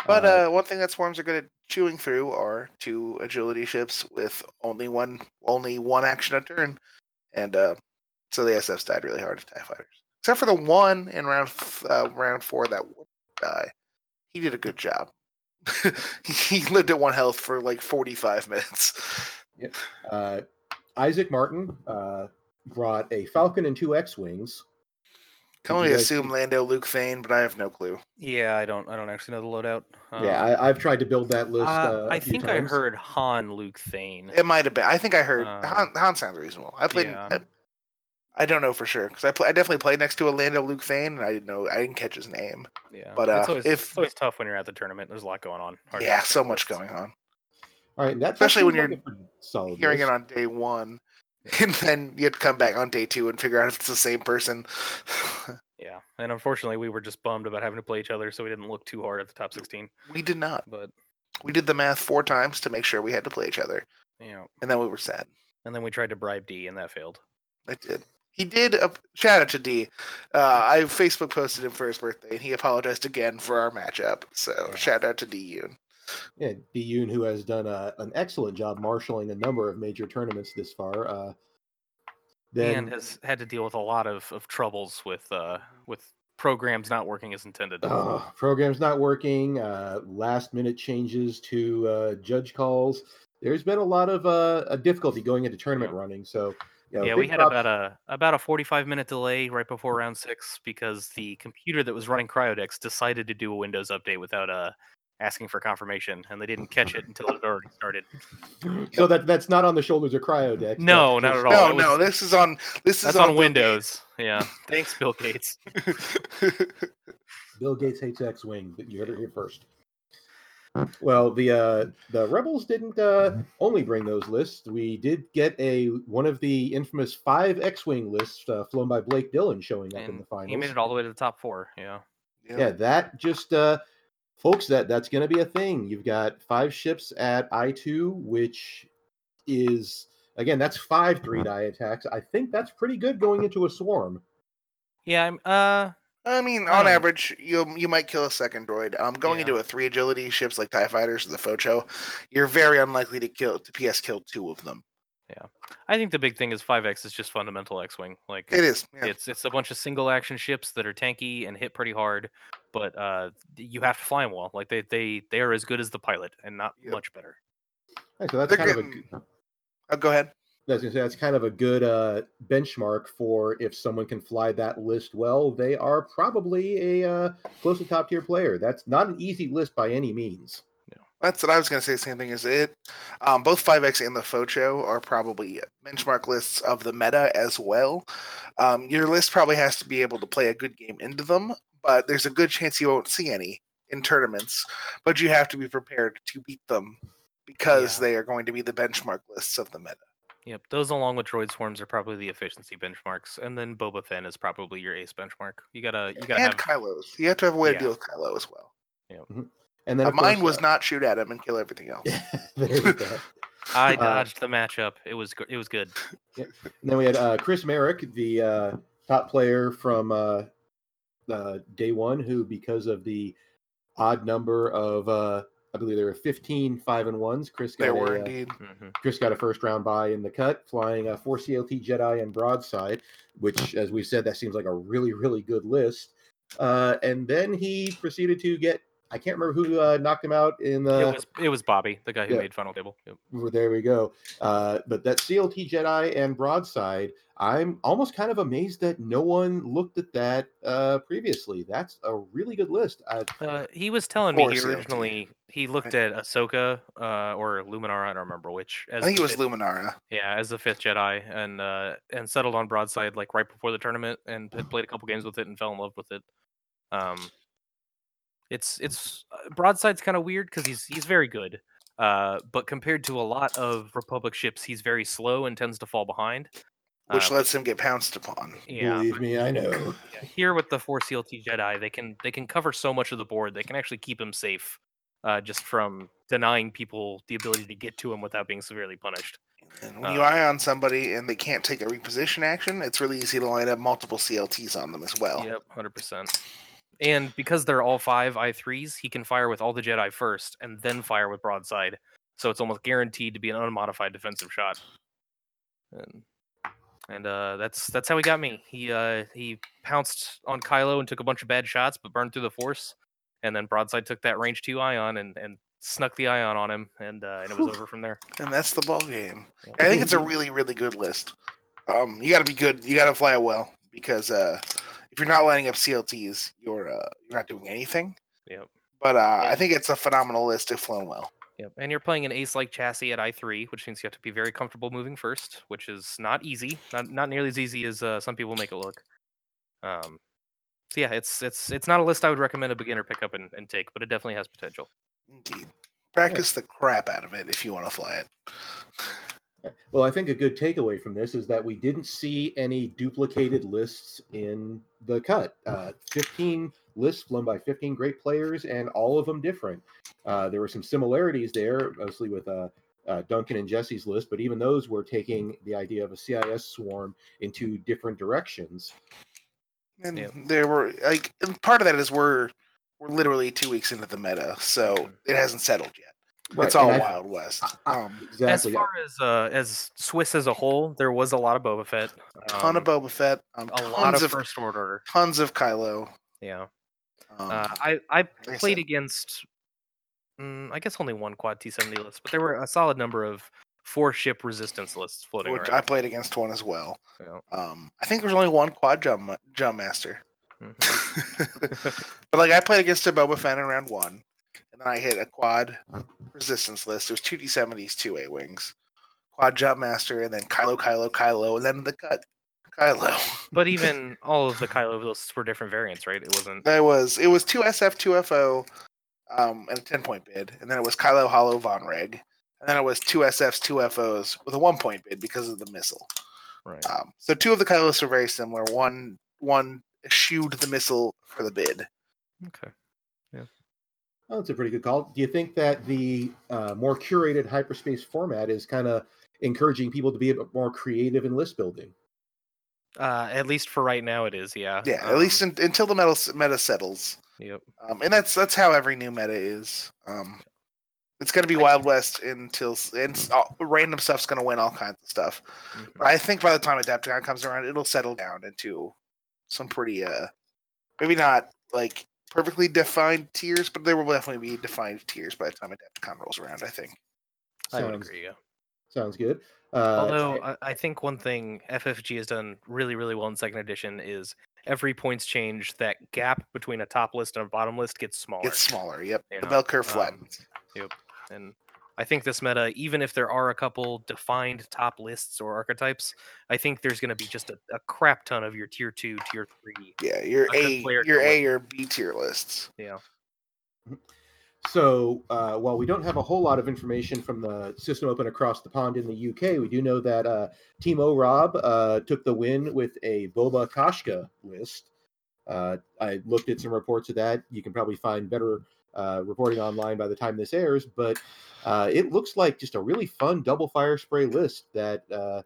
[SPEAKER 3] But uh, one thing that swarms are good at chewing through are two agility ships with only one only one action a turn, and uh, so the SFs died really hard to Tie Fighters, except for the one in round uh, round four that would die. He did a good job. he lived at one health for like forty five minutes.
[SPEAKER 1] uh, Isaac Martin uh, brought a Falcon and two X wings.
[SPEAKER 3] Can
[SPEAKER 1] Did
[SPEAKER 3] only assume
[SPEAKER 1] see-
[SPEAKER 3] Lando Luke Thane, but I have no clue.
[SPEAKER 2] Yeah, I don't I don't actually know the loadout.
[SPEAKER 1] yeah,
[SPEAKER 2] Um,
[SPEAKER 1] I, I've tried to build that list.
[SPEAKER 2] uh,
[SPEAKER 1] Uh, a
[SPEAKER 2] I
[SPEAKER 1] few
[SPEAKER 2] think I heard Han Luke Thane.
[SPEAKER 3] It might have been. I think I heard
[SPEAKER 2] Um,
[SPEAKER 3] Han, Han sounds reasonable. I played.
[SPEAKER 2] yeah.
[SPEAKER 3] I, I don't know for sure because I, pl- I definitely played next to a Lando Luke Thane, and I didn't know I didn't catch his name.
[SPEAKER 2] Yeah,
[SPEAKER 3] But,
[SPEAKER 2] it's
[SPEAKER 3] uh,
[SPEAKER 2] always,
[SPEAKER 3] if-
[SPEAKER 2] it's always tough when you're at the tournament. There's a lot going on. Hard
[SPEAKER 3] yeah, so
[SPEAKER 2] lists.
[SPEAKER 3] much going on.
[SPEAKER 1] All right, that,
[SPEAKER 3] Especially when you're
[SPEAKER 1] like a pretty solid.
[SPEAKER 3] Hearing it on day one, and then you have to come back on day two and figure out if it's the same person.
[SPEAKER 2] Yeah, and unfortunately, we were just bummed about having to play each other, so we didn't look too hard at the top 16.
[SPEAKER 3] we did not.
[SPEAKER 2] But
[SPEAKER 3] We did the math four times to make sure we had to play each other,
[SPEAKER 2] you know,
[SPEAKER 3] and then we were sad.
[SPEAKER 2] and then we tried to bribe D, and that failed.
[SPEAKER 3] I did. He did. a shout out to D. Uh, I Facebook posted him for his birthday, and he apologized again for our matchup. So
[SPEAKER 2] Yeah.
[SPEAKER 3] shout out to D Yoon.
[SPEAKER 1] Yeah, D Yoon, who has done a, an excellent job marshaling a number of major tournaments this far. Uh, then
[SPEAKER 2] and has had to deal with a lot of, of troubles with uh with programs not working as intended.
[SPEAKER 1] uh, program's not working. Uh, last minute changes to uh, judge calls. There's been a lot of uh, a difficulty going into tournament running. So you know,
[SPEAKER 2] yeah, we had
[SPEAKER 1] props-
[SPEAKER 2] about a about a 45 minute delay right before round six because the computer that was running Cryodex decided to do a Windows update without uh asking for confirmation, and they didn't catch it until it already started.
[SPEAKER 1] So that that's not on the shoulders of Cryodex.
[SPEAKER 2] No,
[SPEAKER 1] that's
[SPEAKER 2] not at all.
[SPEAKER 3] No,
[SPEAKER 2] it
[SPEAKER 3] no, this is on. This is
[SPEAKER 2] That's on
[SPEAKER 3] Bill
[SPEAKER 2] Windows. Yeah, thanks, Bill Gates.
[SPEAKER 3] Gates.
[SPEAKER 1] Bill Gates hates X-wing. You heard it here first. Well, the uh, the rebels didn't uh, only bring those lists. We did get a one of the infamous five X-wing lists uh, flown by Blake Dillon showing up in the finals.
[SPEAKER 2] he made it all the way to the top four. Yeah.
[SPEAKER 1] yeah, that just uh, folks that that's going to be a thing. You've got five ships at I two, which is again that's five three die attacks. I think that's pretty good going into a swarm.
[SPEAKER 2] Yeah, I'm uh
[SPEAKER 3] I mean, on
[SPEAKER 2] don't-
[SPEAKER 3] average, you you might kill a second droid. Um, going
[SPEAKER 2] Yeah.
[SPEAKER 3] into a three agility ships like Tie Fighters or the Focho, you're very unlikely to kill to PS kill two of them.
[SPEAKER 2] Yeah, I think the big thing is 5X is just fundamental X-wing. Like
[SPEAKER 3] It is. Yeah.
[SPEAKER 2] it's it's a bunch of single action ships that are tanky and hit pretty hard, but uh you have to fly them well. Like they they they are as good as the pilot and not
[SPEAKER 3] Yep.
[SPEAKER 2] much better.
[SPEAKER 1] Right, so that's
[SPEAKER 3] They're
[SPEAKER 1] kind of a good-
[SPEAKER 3] Oh, go ahead.
[SPEAKER 1] I was gonna say that's kind of a good uh, benchmark for if someone can fly that list well. They are probably a uh, close to top tier player. That's not an easy list by any means.
[SPEAKER 3] That's what I was going to say. Same thing as it. Um, both 5X and the Focho are probably benchmark lists of the meta as well. Um, your list probably has to be able to play a good game into them, but there's a good chance you won't see any in tournaments. But you have to be prepared to beat them because
[SPEAKER 2] Yeah.
[SPEAKER 3] they are going to be the benchmark lists of the meta.
[SPEAKER 2] Yep, those along with droid swarms are probably the efficiency benchmarks, and then Boba Fett is probably your ace benchmark. You gotta you gotta
[SPEAKER 3] and
[SPEAKER 2] have
[SPEAKER 3] Kylo's. You have to have a way
[SPEAKER 2] Yeah.
[SPEAKER 3] to deal with Kylo as well.
[SPEAKER 1] Yeah, And then
[SPEAKER 3] Uh,
[SPEAKER 1] of
[SPEAKER 3] mine
[SPEAKER 1] course,
[SPEAKER 3] was
[SPEAKER 1] uh,
[SPEAKER 3] not shoot at him and kill everything else.
[SPEAKER 1] there you go.
[SPEAKER 2] I
[SPEAKER 1] uh,
[SPEAKER 2] dodged the matchup. It was go- it was good.
[SPEAKER 1] And then we had uh, Chris Merrick, the uh, top player from uh, uh, day one, who because of the odd number of uh, I believe there were 15 five and ones. Chris got
[SPEAKER 3] There
[SPEAKER 1] a,
[SPEAKER 3] were
[SPEAKER 1] uh,
[SPEAKER 3] indeed.
[SPEAKER 5] Mhm.
[SPEAKER 1] Chris got a first round buy in the cut, flying a four CLT Jedi and broadside, which, as we said, that seems like a really, really good list. Uh, and then he proceeded to get, I can't remember who uh, knocked him out in the.
[SPEAKER 2] it was it was Bobby, the guy who
[SPEAKER 1] yeah.
[SPEAKER 2] made Final Table. Yep.
[SPEAKER 1] There we go. Uh, but that CLT Jedi and broadside, I'm almost kind of amazed that no one looked at that uh, previously. That's a really good list.
[SPEAKER 2] Uh, he was telling me he originally he looked at Ahsoka uh, or Luminara, I don't remember which. As
[SPEAKER 3] I think it was
[SPEAKER 2] fifth-
[SPEAKER 3] Luminara.
[SPEAKER 2] Yeah, as the fifth Jedi, and uh, and settled on broadside like right before the tournament, and had played a couple games with it and fell in love with it. Um, it's it's uh, broadside's kind of weird because he's he's very good, uh, but compared to a lot of Republic ships, he's very slow and tends to fall behind.
[SPEAKER 3] which
[SPEAKER 2] Uh,
[SPEAKER 3] lets him get pounced upon.
[SPEAKER 2] yeah,
[SPEAKER 1] believe me, I know.
[SPEAKER 2] yeah, here with the four CLT Jedi, they can they can cover so much of the board. They can actually keep him safe, uh, just from denying people the ability to get to him without being severely punished.
[SPEAKER 3] And when you
[SPEAKER 2] Uh,
[SPEAKER 3] eye on somebody and they can't take a reposition action, it's really easy to line up multiple CLTs on them as well.
[SPEAKER 2] Yep, hundred percent. And because they're all five I threes, he can fire with all the Jedi first, and then fire with broadside. So it's almost guaranteed to be an unmodified defensive shot. And and uh, that's that's how he got me. He uh, he pounced on Kylo and took a bunch of bad shots, but burned through the Force. And then broadside took that range two ion and and snuck the ion on him, and uh, and it was
[SPEAKER 3] Whew.
[SPEAKER 2] over from there.
[SPEAKER 3] And that's the ball game.
[SPEAKER 2] Yeah.
[SPEAKER 3] I think it's a really, really good list. Um, you got to be good. You got to fly it well because uh, if you're not lining up CLTs, you're uh, you're not doing anything.
[SPEAKER 2] Yep.
[SPEAKER 3] But uh, I think it's a phenomenal list if flown well.
[SPEAKER 2] Yep. And you're playing an ace like chassis at I3, which means you have to be very comfortable moving first, which is not easy. Not not nearly as easy as uh, some people make it look. Um so yeah, it's it's it's not a list I would recommend a beginner pick up and, and take, but it definitely has potential.
[SPEAKER 3] Indeed. Practice the crap out of it if you want to fly it.
[SPEAKER 1] Well, I think a good takeaway from this is that we didn't see any duplicated lists in the cut. Uh, 15 lists flown by 15 great players, and all of them different. Uh, there were some similarities there, mostly with uh, uh, Duncan and Jesse's list, but even those were taking the idea of a CIS swarm into different directions.
[SPEAKER 3] And
[SPEAKER 2] Yep.
[SPEAKER 3] there were like and part of that is we're we're literally two weeks into the meta, so
[SPEAKER 2] Mhm.
[SPEAKER 3] it hasn't settled yet.
[SPEAKER 1] Right,
[SPEAKER 3] It's all
[SPEAKER 1] and I-
[SPEAKER 3] Wild West. Um,
[SPEAKER 1] Exactly.
[SPEAKER 2] As far as uh as Swiss as a whole, there was a lot of Boba Fett.
[SPEAKER 3] ton of
[SPEAKER 2] um,
[SPEAKER 3] Boba Fett. Um,
[SPEAKER 2] a
[SPEAKER 3] tons
[SPEAKER 2] lot of
[SPEAKER 3] of
[SPEAKER 2] first order.
[SPEAKER 3] tons of Kylo.
[SPEAKER 2] Yeah.
[SPEAKER 3] Um,
[SPEAKER 2] Uh, I I
[SPEAKER 3] I
[SPEAKER 2] played
[SPEAKER 3] said-
[SPEAKER 2] against, mm, I guess only one quad T70 list, but there were a solid number of four ship resistance lists floating
[SPEAKER 3] which
[SPEAKER 2] around.
[SPEAKER 3] I played against one as well.
[SPEAKER 2] Yeah.
[SPEAKER 3] Um, I think there's only one quad jump jump master.
[SPEAKER 2] Mhm.
[SPEAKER 3] but like I played against a Boba Fett in round one, and then I hit a quad resistance list. It was two T70s, two A wings, quad jump master, and then Kylo, Kylo, Kylo, and then the cut Kylo.
[SPEAKER 2] But even all of the Kylo lists were different variants, right? It wasn't.
[SPEAKER 3] That was it was two SF, two FO, um, and a ten point bid, and then it was Kylo, Holo, Von Reg, and then it was two SFs, two FOs with a one point bid because of the missile.
[SPEAKER 2] Right.
[SPEAKER 3] Um, so two of the Kylos are very similar. One one eschewed the missile for the bid.
[SPEAKER 2] Okay.
[SPEAKER 1] Oh, that's a pretty good call. Do you think that the uh, more curated hyperspace format is kind of encouraging people to be a bit more creative in list building?
[SPEAKER 2] Uh, at least for right now, it is. Yeah.
[SPEAKER 3] Yeah, at least
[SPEAKER 2] Um,
[SPEAKER 3] in, until the meta meta settles.
[SPEAKER 2] Yep.
[SPEAKER 3] Um, and that's that's how every new meta is. Um, it's going to be Wild West until s- and s- all, random stuff's going to win all kinds of stuff.
[SPEAKER 2] mhm.
[SPEAKER 3] But I think by the time Adepticon comes around, it'll settle down into some pretty uh, maybe not like perfectly defined tiers, but there will definitely be defined tiers by the time Adepticon rolls around. I think.
[SPEAKER 2] I would
[SPEAKER 1] Sounds-
[SPEAKER 2] agree. Yeah.
[SPEAKER 1] Sounds good. Uh,
[SPEAKER 2] Although I, I think one thing FFG has done really, really well in second edition is every points change, that gap between a top list and a bottom list gets smaller.
[SPEAKER 3] It's smaller. Yep,
[SPEAKER 2] you
[SPEAKER 3] the bell curve
[SPEAKER 2] um,
[SPEAKER 3] yep.
[SPEAKER 2] And I think this meta, even if there are a couple defined top lists or archetypes, I think there's going to be just a, a crap ton of your tier two, tier three.
[SPEAKER 3] yeah, your
[SPEAKER 2] a good
[SPEAKER 3] A,
[SPEAKER 2] player
[SPEAKER 3] your
[SPEAKER 2] can
[SPEAKER 3] A or B tier lists.
[SPEAKER 2] Yeah.
[SPEAKER 1] So, uh, while we don't have a whole lot of information from the system open across the pond in the UK, we do know that uh, Timo Rob uh, took the win with a Boba Kashka list. Uh, I looked at some reports of that. You can probably find better uh, reporting online by the time this airs, but uh, it looks like just a really fun double fire spray list that. Uh,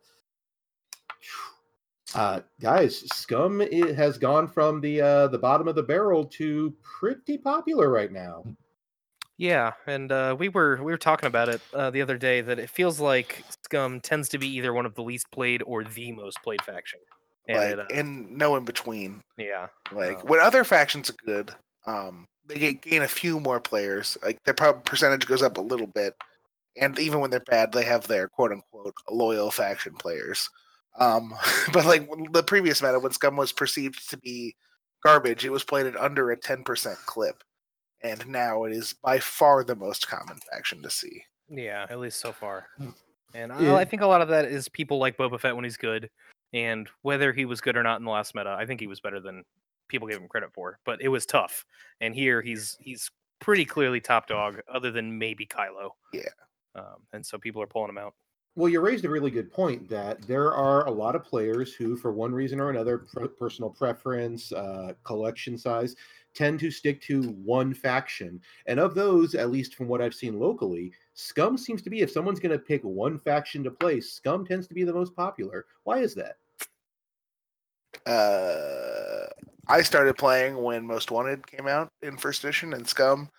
[SPEAKER 1] uh, guys, Scum i- has gone from the uh, the bottom of the barrel to pretty popular right now.
[SPEAKER 2] Yeah, and uh, we were we were talking about it uh, the other day that it feels like Scum tends to be either one of the least played or the most played faction. And
[SPEAKER 3] like
[SPEAKER 2] it, uh,
[SPEAKER 3] and no in between.
[SPEAKER 2] yeah,
[SPEAKER 3] Like
[SPEAKER 2] Uh,
[SPEAKER 3] when other factions are good, um, they gain a few more players. Like their percentage goes up a little bit, and even when they're bad, they have their quote unquote loyal faction players. Um, but like the previous meta, when Scum was perceived to be garbage, it was played at under a ten percent clip, and now it is by far the most common faction to see.
[SPEAKER 2] yeah, at least so far. And
[SPEAKER 1] Yeah.
[SPEAKER 2] I, I think a lot of that is people like Boba Fett when he's good, and whether he was good or not in the last meta, I think he was better than people gave him credit for. But it was tough, and here he's he's pretty clearly top dog, other than maybe Kylo.
[SPEAKER 3] Yeah.
[SPEAKER 2] Um, and so people are pulling him out.
[SPEAKER 1] Well, you raised a really good point that there are a lot of players who, for one reason or another, per- personal preference, uh, collection size, tend to stick to one faction. And of those, at least from what I've seen locally, Scum seems to be, if someone's going to pick one faction to play, Scum tends to be the most popular. Why is that?
[SPEAKER 3] uh, I started playing when Most Wanted came out in first edition, and Scum,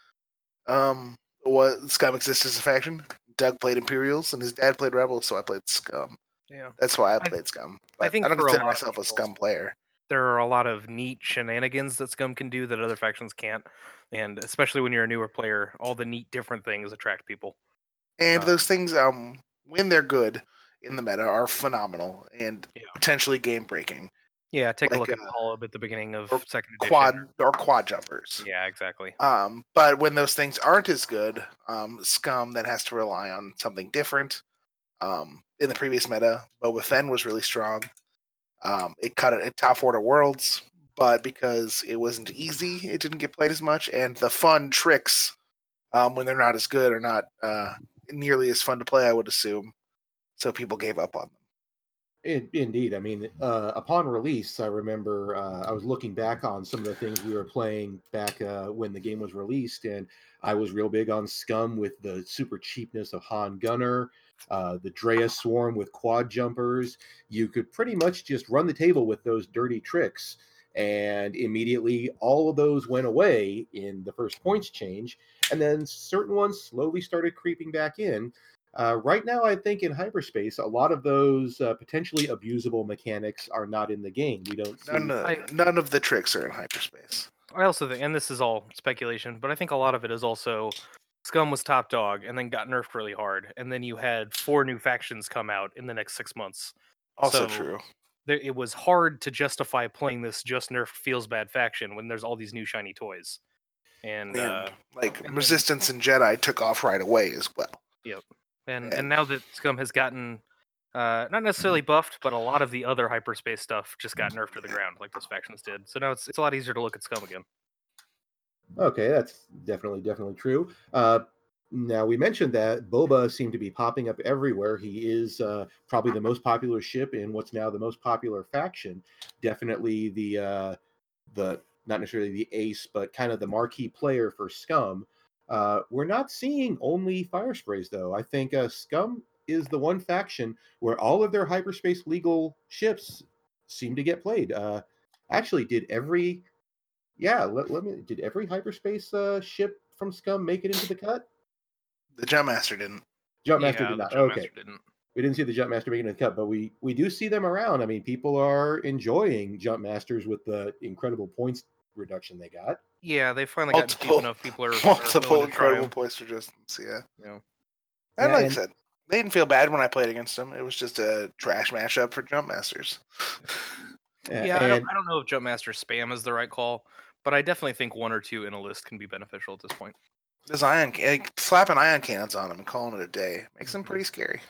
[SPEAKER 3] um, was Scum exists as a faction. Doug played Imperials, and his dad played Rebels, so I played Scum.
[SPEAKER 2] Yeah.
[SPEAKER 3] That's why I
[SPEAKER 2] I-
[SPEAKER 3] played Scum.
[SPEAKER 2] I think
[SPEAKER 3] I don't
[SPEAKER 2] a
[SPEAKER 3] consider
[SPEAKER 2] of
[SPEAKER 3] myself a Scum player.
[SPEAKER 2] there are a lot of neat shenanigans that Scum can do that other factions can't, and especially when you're a newer player, all the neat different things attract people.
[SPEAKER 3] And those things, um, when they're good in the meta, are phenomenal and
[SPEAKER 2] Yeah.
[SPEAKER 3] potentially game breaking.
[SPEAKER 2] Yeah, take a
[SPEAKER 3] Like,
[SPEAKER 2] look at
[SPEAKER 3] uh,
[SPEAKER 2] Holo at the beginning of second edition.
[SPEAKER 3] Quad or quad jumpers.
[SPEAKER 2] Yeah, exactly.
[SPEAKER 3] Um, but when those things aren't as good, um, Scum then has to rely on something different. Um, in the previous meta, Boba Fett was really strong. Um, it cut it at top order worlds, but because it wasn't easy, it didn't get played as much. And the fun tricks, um, when they're not as good, are not uh, nearly as fun to play. I would assume, so people gave up on them.
[SPEAKER 1] In, indeed. I mean, uh, upon release, I remember uh, I was looking back on some of the things we were playing back uh, when the game was released, and I was real big on Scum with the super cheapness of Han Gunner, uh, the Drea Swarm with quad jumpers. You could pretty much just run the table with those dirty tricks, and immediately all of those went away in the first points change, and then certain ones slowly started creeping back in. Uh, right now, I think in hyperspace, a lot of those uh, potentially abusable mechanics are not in the game. We don't see.
[SPEAKER 3] None, of,
[SPEAKER 2] I-
[SPEAKER 3] none of the tricks are in hyperspace.
[SPEAKER 2] I also think, and this is all speculation, but I think a lot of it is also Scum was top dog and then got nerfed really hard, and then you had four new factions come out in the next six months.
[SPEAKER 3] Also
[SPEAKER 2] So,
[SPEAKER 3] true.
[SPEAKER 2] There, it was hard to justify playing this just nerfed feels bad faction when there's all these new shiny toys. And
[SPEAKER 3] And
[SPEAKER 2] uh,
[SPEAKER 3] like
[SPEAKER 2] and then-
[SPEAKER 3] Resistance and Jedi took off right away as well.
[SPEAKER 2] And and now that Scum has gotten uh, not necessarily buffed, but a lot of the other hyperspace stuff just got nerfed to the ground, like those factions did. So now it's it's a lot easier to look at Scum again.
[SPEAKER 1] Okay, that's definitely definitely true. Uh, now we mentioned that Boba seemed to be popping up everywhere. He is uh, probably the most popular ship in what's now the most popular faction. Definitely the uh, the not necessarily the ace, but kind of the marquee player for Scum. Uh, we're not seeing only fire sprays though. I think uh, Scum is the one faction where all of their hyperspace legal ships seem to get played. Uh, actually, did every yeah, let, let me. Did every hyperspace uh, ship from Scum make it into the cut?
[SPEAKER 3] The Jumpmaster didn't.
[SPEAKER 1] Jumpmaster
[SPEAKER 2] Yeah,
[SPEAKER 1] did
[SPEAKER 2] the
[SPEAKER 1] not.
[SPEAKER 2] Jumpmaster
[SPEAKER 1] Okay,
[SPEAKER 2] didn't.
[SPEAKER 1] we didn't see the Jumpmaster making the cut, but we we do see them around. I mean, people are enjoying Jumpmasters with the incredible points reduction they got.
[SPEAKER 2] Yeah, they finally got cheap
[SPEAKER 3] Multiple-
[SPEAKER 2] enough. People are are
[SPEAKER 3] Multiple
[SPEAKER 2] willing to try
[SPEAKER 3] incredible
[SPEAKER 2] 'em.
[SPEAKER 3] points for distance. Yeah.
[SPEAKER 2] Yeah.
[SPEAKER 3] And
[SPEAKER 1] Yeah,
[SPEAKER 3] like
[SPEAKER 1] and-
[SPEAKER 3] I said, they didn't feel bad when I played against them. It was just a trash mashup for Jumpmasters.
[SPEAKER 1] A-
[SPEAKER 2] Yeah, I
[SPEAKER 1] and
[SPEAKER 2] don't, I don't know if Jumpmaster spam is the right call, but I definitely think one or two in a list can be beneficial at this point.
[SPEAKER 3] This ion, like, slapping ion cannons on them and calling it a day makes them pretty scary.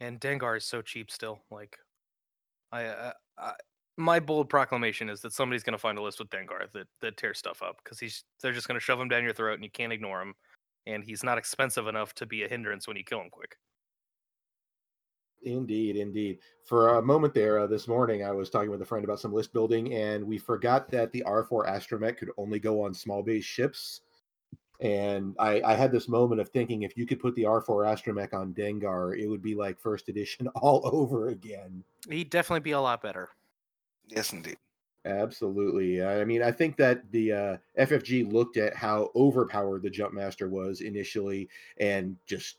[SPEAKER 2] And Dengar is so cheap still. Like, I, uh, I my bold proclamation is that somebody's going to find a list with Dengar that that tears stuff up because he's they're just going to shove him down your throat and you can't ignore him, and he's not expensive enough to be a hindrance when you kill him quick.
[SPEAKER 1] Indeed, indeed. For a moment there uh, this morning, I was talking with a friend about some list building, and we forgot that the R4 Astromech could only go on small base ships. And I, I had this moment of thinking if you could put the R4 Astromech on Dengar, it would be like first edition all over again.
[SPEAKER 2] He'd definitely be a lot better.
[SPEAKER 3] Yes, indeed.
[SPEAKER 1] Absolutely. I mean, I think that the uh, FFG looked at how overpowered the Jumpmaster was initially and just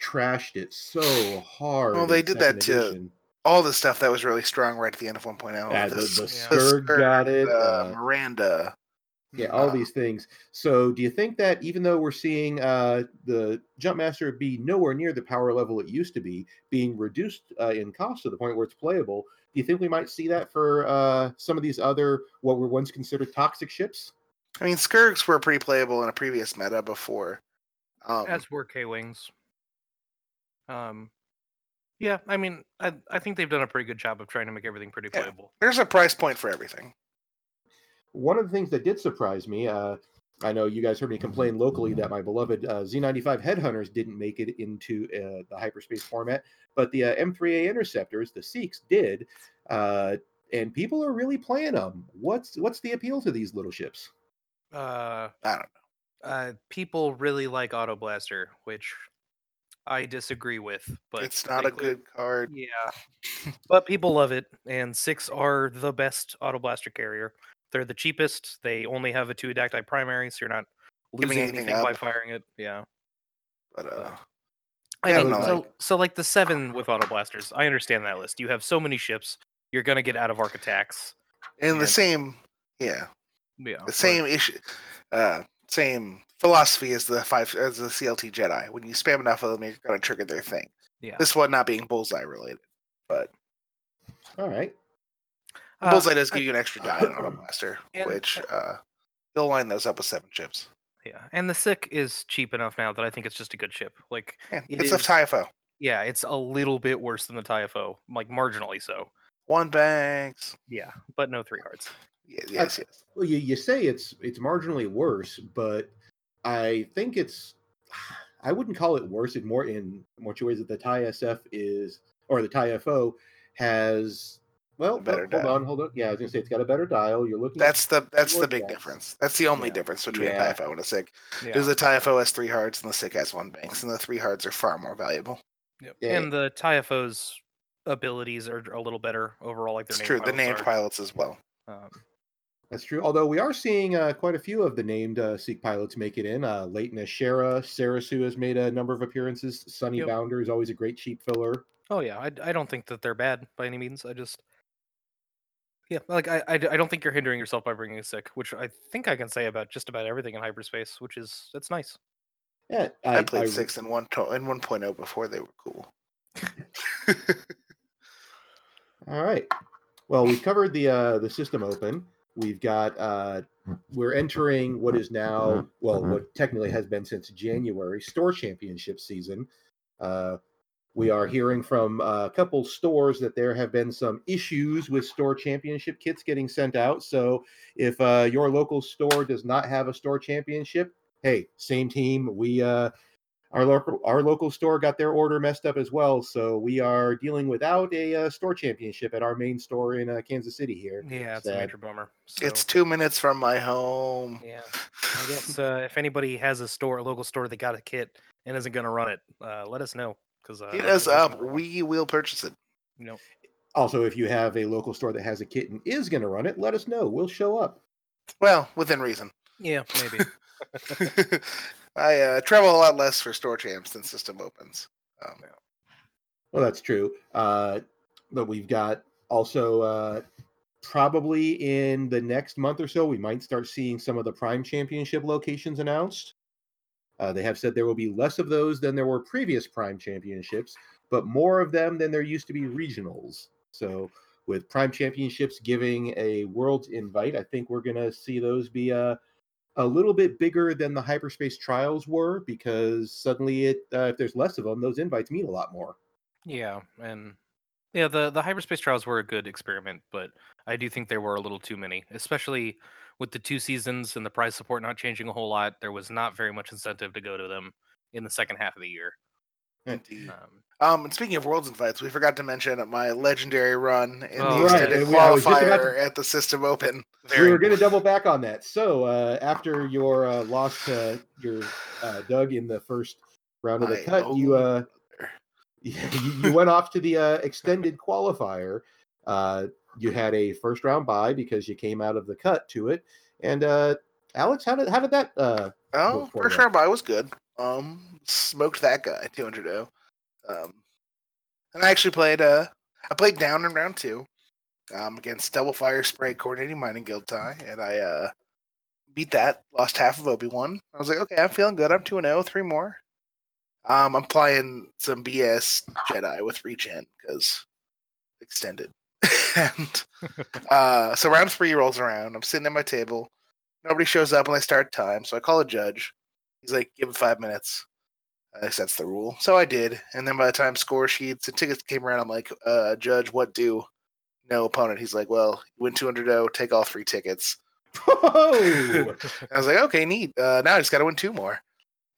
[SPEAKER 1] trashed it so hard.
[SPEAKER 3] Well, they did that to. All the stuff that was really strong right at the end of 1.0.
[SPEAKER 1] Yeah, the, the
[SPEAKER 3] This-
[SPEAKER 1] Scourge
[SPEAKER 3] Scourge,
[SPEAKER 1] got it.
[SPEAKER 3] uh,
[SPEAKER 1] uh,
[SPEAKER 3] Miranda.
[SPEAKER 1] yeah, all these things. So, do you think that even though we're seeing uh, the Jumpmaster be nowhere near the power level it used to be, being reduced uh, in cost to the point where it's playable, do you think we might see that for uh, some of these other what were once considered toxic ships?
[SPEAKER 3] I mean, Scurrgs were pretty playable in a previous meta before. Um,
[SPEAKER 2] as were K Wings. Um, yeah, I mean, I I think they've done a pretty good job of trying to make everything pretty
[SPEAKER 3] Yeah.
[SPEAKER 2] playable.
[SPEAKER 3] there's a price point for everything.
[SPEAKER 1] One of the things that did surprise me, uh, I know you guys heard me complain locally that my beloved uh, Z95 Headhunters didn't make it into uh, the hyperspace format, but the uh, M3A Interceptors, the Scyks, did, uh, and people are really playing them. What's what's the appeal to these little ships?
[SPEAKER 2] Uh,
[SPEAKER 3] I don't know.
[SPEAKER 2] uh, people really like Auto Blaster, which I disagree with. But
[SPEAKER 3] it's not a
[SPEAKER 2] clear-
[SPEAKER 3] good card.
[SPEAKER 2] Yeah, but people love it, and six are the best Auto Blaster carrier. They're the cheapest. They only have a two adacti primary, so you're not
[SPEAKER 3] Giving
[SPEAKER 2] losing
[SPEAKER 3] anything
[SPEAKER 2] anything by firing it. Yeah.
[SPEAKER 3] But uh,
[SPEAKER 2] I
[SPEAKER 3] Yeah,
[SPEAKER 2] mean,
[SPEAKER 3] no,
[SPEAKER 2] so,
[SPEAKER 3] like-
[SPEAKER 2] so like the seven with auto blasters, I understand that list. You have so many ships, you're gonna get out of arc attacks.
[SPEAKER 3] and the same, yeah,
[SPEAKER 2] Yeah,
[SPEAKER 3] the
[SPEAKER 2] but-
[SPEAKER 3] same issue, uh, same philosophy as the five as the CLT Jedi. When you spam enough of them, you're gonna trigger their thing.
[SPEAKER 2] Yeah.
[SPEAKER 3] This one not being bullseye related, but
[SPEAKER 1] All right,
[SPEAKER 2] Uh,
[SPEAKER 3] bullseye does give you an extra die on Auto Blaster,
[SPEAKER 2] and-
[SPEAKER 3] which uh, you'll line those up with seven chips.
[SPEAKER 2] yeah, and the Scyk is cheap enough now that I think it's just a good ship. Like,
[SPEAKER 3] Yeah,
[SPEAKER 2] It
[SPEAKER 3] it's a
[SPEAKER 2] is-
[SPEAKER 3] TIE FO.
[SPEAKER 2] yeah, it's a little bit worse than the TIE FO, like marginally so.
[SPEAKER 3] One banks.
[SPEAKER 2] Yeah, but no three hearts.
[SPEAKER 3] Yes, yes, yes.
[SPEAKER 1] well, you, you say it's it's marginally worse, but I think it's I wouldn't call it worse. It more in more ways that the TIE SF is or the TIE FO has. Well,
[SPEAKER 3] A better
[SPEAKER 1] hold
[SPEAKER 3] dial.
[SPEAKER 1] on, hold on. Yeah, I was gonna say it's got a better dial. You're looking.
[SPEAKER 3] That's the that's the big
[SPEAKER 1] gas.
[SPEAKER 3] difference. That's the only
[SPEAKER 1] Yeah.
[SPEAKER 3] difference between
[SPEAKER 1] Yeah.
[SPEAKER 3] a TIE FO and a Scyk.
[SPEAKER 2] Yeah.
[SPEAKER 3] Because the TIE FO has three hearts and the Scyk has one banks, and the three hearts are far more valuable.
[SPEAKER 2] Yep.
[SPEAKER 1] Yeah.
[SPEAKER 2] And the TIE FO's abilities are a little better overall. Like their
[SPEAKER 3] It's true. The named
[SPEAKER 2] are.
[SPEAKER 3] pilots as well.
[SPEAKER 2] Um,
[SPEAKER 1] That's true. Although we are seeing uh, quite a few of the named uh, Scyk pilots make it in. Uh, Laetin A'shera, Serissu has made a number of appearances. Sunny
[SPEAKER 2] Yep.
[SPEAKER 1] Bounder is always a great cheap filler.
[SPEAKER 2] oh yeah, I, I don't think that they're bad by any means. I just yeah, like I, I don't think you're hindering yourself by bringing a Scyk, which I think I can say about just about everything in hyperspace, which is that's nice.
[SPEAKER 1] Yeah,
[SPEAKER 3] I, played
[SPEAKER 1] I-
[SPEAKER 3] six in one to- in 1.0 before they were cool.
[SPEAKER 1] All right. Well, we've covered the uh, the system open. We've got uh, we're entering what is now well, what technically has been since January store championship season. Uh, we are hearing from a couple stores that there have been some issues with store championship kits getting sent out. So if uh, your local store does not have a store championship, hey, same team. We uh, our local our local store got their order messed up as well, so we are dealing without a uh, store championship at our main store in uh, Kansas City here.
[SPEAKER 2] Yeah, it's a major bummer. So,
[SPEAKER 3] It's two minutes from my home.
[SPEAKER 2] yeah. I guess uh, if anybody has a store, a local store that got a kit and isn't going to run it, uh, let us know because uh,
[SPEAKER 3] Hit us up. We will purchase it.
[SPEAKER 2] You know,
[SPEAKER 1] Also, if you have a local store that has a kit and is going to run it, let us know. We'll show up.
[SPEAKER 3] Well, within reason.
[SPEAKER 2] yeah, maybe.
[SPEAKER 3] I uh, travel a lot less for store champs than system opens. Um,
[SPEAKER 1] Well, that's true. Uh, but we've got also uh, probably in the next month or so, we might start seeing some of the Prime Championship locations announced. Uh, they have said there will be less of those than there were previous Prime Championships, but more of them than there used to be regionals. So, with Prime Championships giving a Worlds invite, I think we're going to see those be uh, a little bit bigger than the hyperspace trials were because suddenly, it uh, if there's less of them, those invites mean a lot more.
[SPEAKER 2] Yeah, and yeah, the the hyperspace trials were a good experiment, but I do think there were a little too many, especially with the two seasons and the prize support not changing a whole lot. There was not very much incentive to go to them in the second half of the year.
[SPEAKER 3] indeed.
[SPEAKER 2] Um,
[SPEAKER 3] Um, and speaking of worlds invites, we forgot to mention my legendary run in
[SPEAKER 2] Oh,
[SPEAKER 3] the
[SPEAKER 2] right,
[SPEAKER 3] extended
[SPEAKER 1] we- I was
[SPEAKER 3] qualifier
[SPEAKER 1] to-
[SPEAKER 3] at the system open.
[SPEAKER 1] we were going to double back on that. So uh, after your uh, loss to your uh, Doug in the first round of the
[SPEAKER 3] My
[SPEAKER 1] cut, you uh, you, you went off to the uh, extended qualifier. You had a first round bye because you came out of the cut to it. And uh, Alex, how did how did that? Uh,
[SPEAKER 3] Oh, first round buy was good. Um, smoked that guy 200 0. Um, and I actually played. Uh, I played down in round two, um, against Double Fire Spray Coordinating Mining Guild tie, and I uh beat that. Lost half of Obi Wan. I was like, okay, I'm feeling good. I'm two and 0, three more. Um, I'm playing some BS Jedi with regen because extended. And uh, so round three rolls around. I'm sitting at my table. Nobody shows up when I start time, so I call a judge. He's like, "Give it five minutes." I guess that's the rule. So I did, and then by the time score sheets and tickets came around, I'm like, uh, "Judge, what do?" No opponent. He's like, "Well, you win 200 0, take all three tickets." I was like, "Okay, neat. Uh, now I just got to win two more."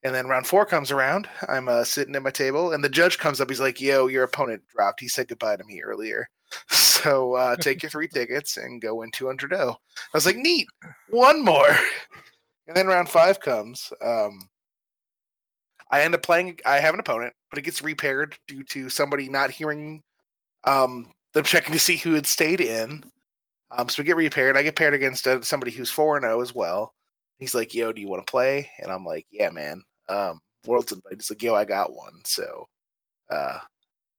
[SPEAKER 3] And then round four comes around. I'm uh, sitting at my table, and the judge comes up. He's like, "Yo, your opponent dropped. He said goodbye to me earlier. So uh, take your three tickets and go win 200 0." I was like, "Neat. One more." And then round five comes. Um, I end up playing. I have an opponent, but it gets repaired due to somebody not hearing um, them checking to see who had stayed in. Um, so we get repaired. I get paired against uh, somebody who's four and zero as well. He's like, "Yo, do you want to play?" And I'm like, "Yeah, man." Um, World's invite. He's like, "Yo, I got one." So, uh,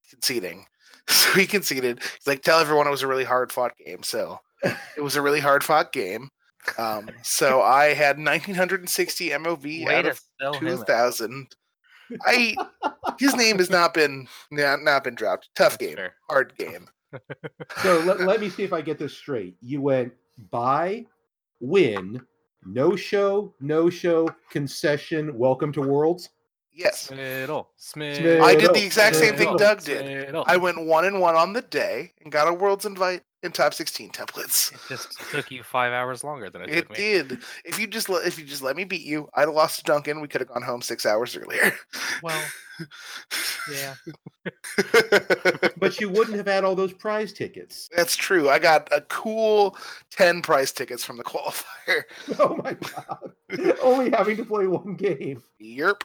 [SPEAKER 3] conceding. So he conceded. He's like, "Tell everyone it was a really hard fought game." So it was a really hard fought game. Um, so I had 1960 MOV
[SPEAKER 6] Way
[SPEAKER 3] out of
[SPEAKER 6] sell him out.
[SPEAKER 3] 2000. I his name has not been not, not been dropped. Tough
[SPEAKER 6] That's
[SPEAKER 3] game,
[SPEAKER 6] fair.
[SPEAKER 3] hard game.
[SPEAKER 1] so let, let me see if I get this straight. You went buy, win, no show, no show, concession. Welcome to Worlds.
[SPEAKER 3] Yes,
[SPEAKER 6] Smiddle,
[SPEAKER 1] Smiddle,
[SPEAKER 3] I did the exact same thing
[SPEAKER 1] Smiddle,
[SPEAKER 3] Doug did. I went one and one on the day and got a World's invite in top 16 templates.
[SPEAKER 6] It just took you five hours longer than it,
[SPEAKER 3] It
[SPEAKER 6] took me.
[SPEAKER 3] did. If you just let if you just let me beat you, I'd have lost to Duncan. We could have gone home six hours earlier.
[SPEAKER 6] Well, yeah.
[SPEAKER 1] But you wouldn't have had all those prize tickets.
[SPEAKER 3] That's true. I got a cool 10 prize tickets from the qualifier.
[SPEAKER 1] Oh my god! Only having to play one game.
[SPEAKER 3] Yerp.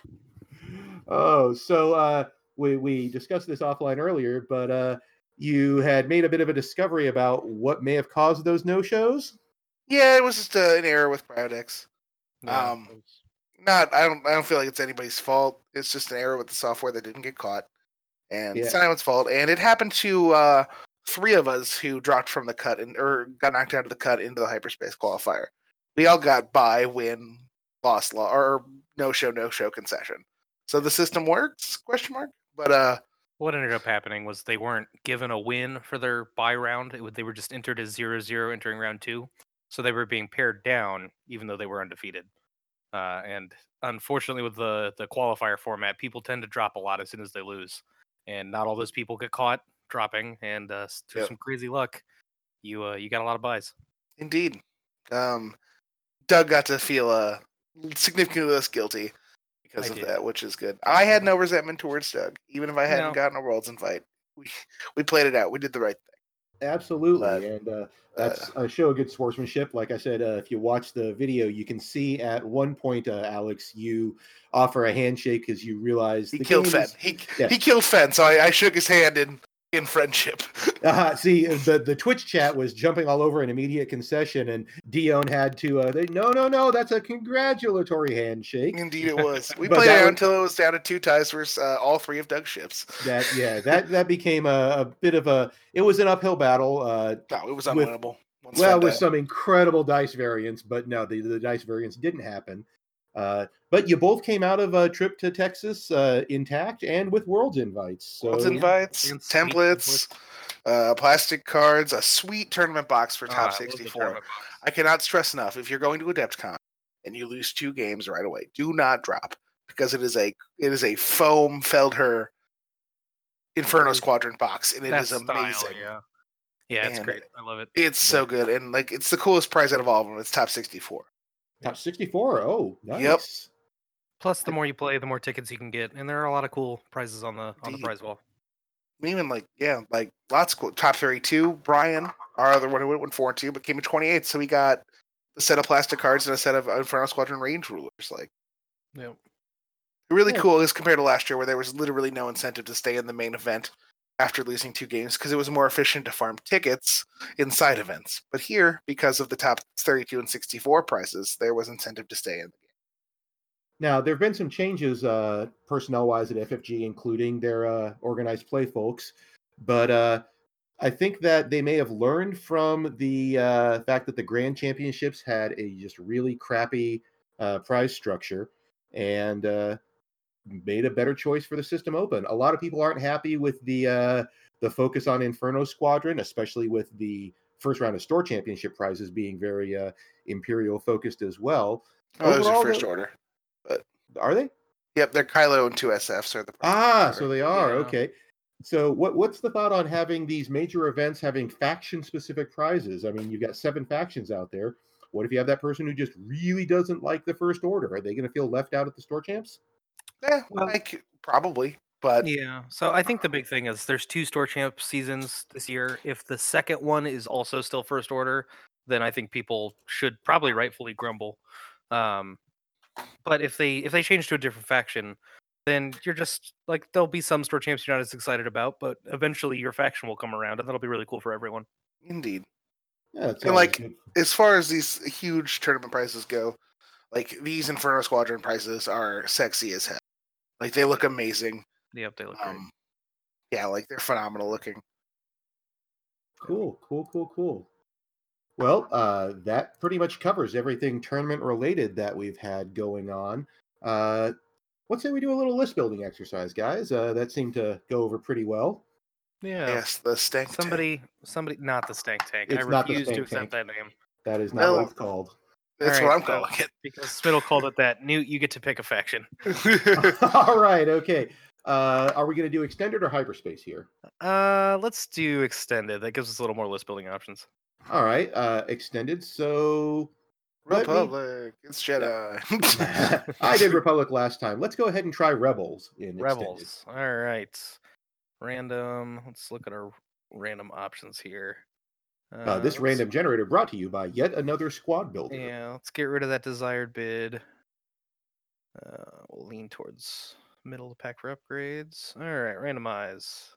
[SPEAKER 1] Oh, so uh, we we discussed this offline earlier, but uh, you had made a bit of a discovery about what may have caused those no shows.
[SPEAKER 3] Yeah, it was just uh, an error with Cryodex.
[SPEAKER 6] Yeah,
[SPEAKER 3] Um,
[SPEAKER 6] was-
[SPEAKER 3] Not, I don't, I don't feel like it's anybody's fault. It's just an error with the software that didn't get caught, and it's
[SPEAKER 1] Yeah.
[SPEAKER 3] not anyone's fault. And it happened to uh, three of us who dropped from the cut and or got knocked out of the cut into the hyperspace qualifier. We all got by, win, lost, law, or no show, no show concession. So the system works? Question mark. But uh,
[SPEAKER 6] What ended up happening was they weren't given a win for their buy round. It, would- they were just entered as 0-0 entering round two. So they were being pared down, even though they were undefeated. Uh, and unfortunately, with the the qualifier format, people tend to drop a lot as soon as they lose, and not all those people get caught dropping. And uh, through
[SPEAKER 3] Yep.
[SPEAKER 6] some crazy luck, you uh, you got a lot of buys.
[SPEAKER 3] Indeed. Um, Doug got to feel uh, significantly less guilty because
[SPEAKER 6] I
[SPEAKER 3] of
[SPEAKER 6] did.
[SPEAKER 3] that, which is good. I had no resentment towards Doug, even if I hadn't
[SPEAKER 6] No.
[SPEAKER 3] gotten a World's invite. We we played it out. We did the right thing.
[SPEAKER 1] Absolutely,
[SPEAKER 3] But,
[SPEAKER 1] and uh, that's
[SPEAKER 3] Uh,
[SPEAKER 1] a show of good sportsmanship. Like I said, uh, if you watch the video, you can see at one point, uh, Alex, you offer a handshake because you realize
[SPEAKER 3] he
[SPEAKER 1] the
[SPEAKER 3] killed
[SPEAKER 1] game
[SPEAKER 3] Fenn.
[SPEAKER 1] is-
[SPEAKER 3] He
[SPEAKER 1] yeah.
[SPEAKER 3] he killed Fenn, so I, I shook his hand in in friendship.
[SPEAKER 1] Uh, see, the the Twitch chat was jumping all over an immediate concession, and Dion had to. Uh, they, no, no, no, that's a congratulatory handshake.
[SPEAKER 3] Indeed, it was. We played it
[SPEAKER 1] was-
[SPEAKER 3] until it was down to two ties versus uh, all three of Doug's ships.
[SPEAKER 1] That yeah, that that became a, a bit of a. It was an uphill battle. Uh,
[SPEAKER 3] No, it was
[SPEAKER 1] With-
[SPEAKER 3] unwinnable. once
[SPEAKER 1] well, with some incredible dice variants, but no, the, the dice variants didn't happen. Uh, but you both came out of a trip to Texas uh, intact and with worlds invites. So
[SPEAKER 3] World's invites,
[SPEAKER 6] And sweet
[SPEAKER 3] templates, uh, plastic cards, a sweet tournament box for
[SPEAKER 6] Ah,
[SPEAKER 3] top
[SPEAKER 6] love
[SPEAKER 3] 64.
[SPEAKER 6] tournament box.
[SPEAKER 3] I cannot stress enough if you're going to AdeptiCon and you lose two games right away, do not drop because it is a it is a foam Feldherr Inferno
[SPEAKER 6] That-
[SPEAKER 3] Squadron box and it
[SPEAKER 6] That
[SPEAKER 3] is
[SPEAKER 6] style,
[SPEAKER 3] amazing.
[SPEAKER 6] yeah, yeah, it's
[SPEAKER 3] And
[SPEAKER 6] great. I love it.
[SPEAKER 3] It's so good and like it's the coolest prize out of all of them. It's top 64.
[SPEAKER 1] Top sixty-four. Oh, nice.
[SPEAKER 3] Yep.
[SPEAKER 6] Plus, the more you play, the more tickets you can get, and there are a lot of cool prizes on the on the prize wall.
[SPEAKER 3] Even like yeah, like lots of cool. Top 32. Brian, our other one who went four and two, but came in 28. So we got a set of plastic cards and a set of Inferno Squadron range rulers. Like
[SPEAKER 6] yeah,
[SPEAKER 3] really
[SPEAKER 1] Yeah.
[SPEAKER 3] cool as compared to last year where there was literally no incentive to stay in the main event after losing two games because it was more efficient to farm tickets inside events. But here, because of the top 32 and 64 prices, there was incentive to stay in the game.
[SPEAKER 1] Now, there have been some changes uh, personnel wise at FFG, including their uh, organized play folks. But uh, I think that they may have learned from the uh, fact that the Grand Championships had a just really crappy uh, prize structure and uh, made a better choice for the system open. A lot of people aren't happy with the uh, the focus on Inferno Squadron, especially with the first round of store championship prizes being very uh, Imperial focused as well.
[SPEAKER 3] Oh, those are first
[SPEAKER 1] the-
[SPEAKER 3] order.
[SPEAKER 1] Are they?
[SPEAKER 3] Yep, they're Kylo and two SFs are the
[SPEAKER 1] Ah,
[SPEAKER 3] order.
[SPEAKER 1] so they are
[SPEAKER 6] Yeah.
[SPEAKER 1] okay. So what what's the thought on having these major events having faction specific prizes? I mean, you've got seven factions out there. What if you have that person who just really doesn't like the first order? Are they going to feel left out at the store champs?
[SPEAKER 3] Yeah,
[SPEAKER 2] Well-
[SPEAKER 3] like probably, but
[SPEAKER 2] Yeah. So I think the big thing is there's two store champ seasons this year. If the second one is also still first order, then I think people should probably rightfully grumble. Um, but if they if they change to a different faction, then you're just like there'll be some store champs you're not as excited about, but eventually your faction will come around, and that'll be really cool for everyone.
[SPEAKER 3] indeed.
[SPEAKER 1] Yeah, it's
[SPEAKER 3] And,
[SPEAKER 1] always
[SPEAKER 3] like,
[SPEAKER 1] good.
[SPEAKER 3] As far as these huge tournament prices go, like these Inferno Squadron prices are sexy as hell. Like they look amazing.
[SPEAKER 2] Yep, they look great.
[SPEAKER 3] Um, yeah, like they're phenomenal looking.
[SPEAKER 1] cool, cool, cool, cool. Well, uh, that pretty much covers everything tournament related that we've had going on. Uh, let's say we do a little list building exercise, guys. Uh, that seemed to go over pretty well.
[SPEAKER 2] Yeah.
[SPEAKER 3] Yes, the stank. tank.
[SPEAKER 2] Somebody, somebody, not the stank tank. I
[SPEAKER 1] It's not the
[SPEAKER 2] refuse to
[SPEAKER 1] stank
[SPEAKER 2] accept that name
[SPEAKER 1] That is not
[SPEAKER 3] No.
[SPEAKER 1] what it's called.
[SPEAKER 3] That's
[SPEAKER 2] Alright,
[SPEAKER 3] what I'm
[SPEAKER 2] so-
[SPEAKER 3] calling it.
[SPEAKER 2] because Smittle called it that. Newt, you get to pick a faction.
[SPEAKER 1] All right, okay. Uh, are we going to do extended or hyperspace here?
[SPEAKER 2] Uh, let's do extended. That gives us a little more list building options.
[SPEAKER 1] All right, uh, extended. So let me-
[SPEAKER 3] Republic. It's Jedi.
[SPEAKER 1] I did Republic last time. Let's go ahead and try Rebels in extended.
[SPEAKER 2] Rebels. All right. Random. Let's look at our random options here.
[SPEAKER 1] Uh, this
[SPEAKER 2] let's-
[SPEAKER 1] random generator brought to you by yet another squad builder.
[SPEAKER 2] Yeah, let's get rid of that desired bid. Uh, we'll lean towards middle of the pack for upgrades. All right, randomize.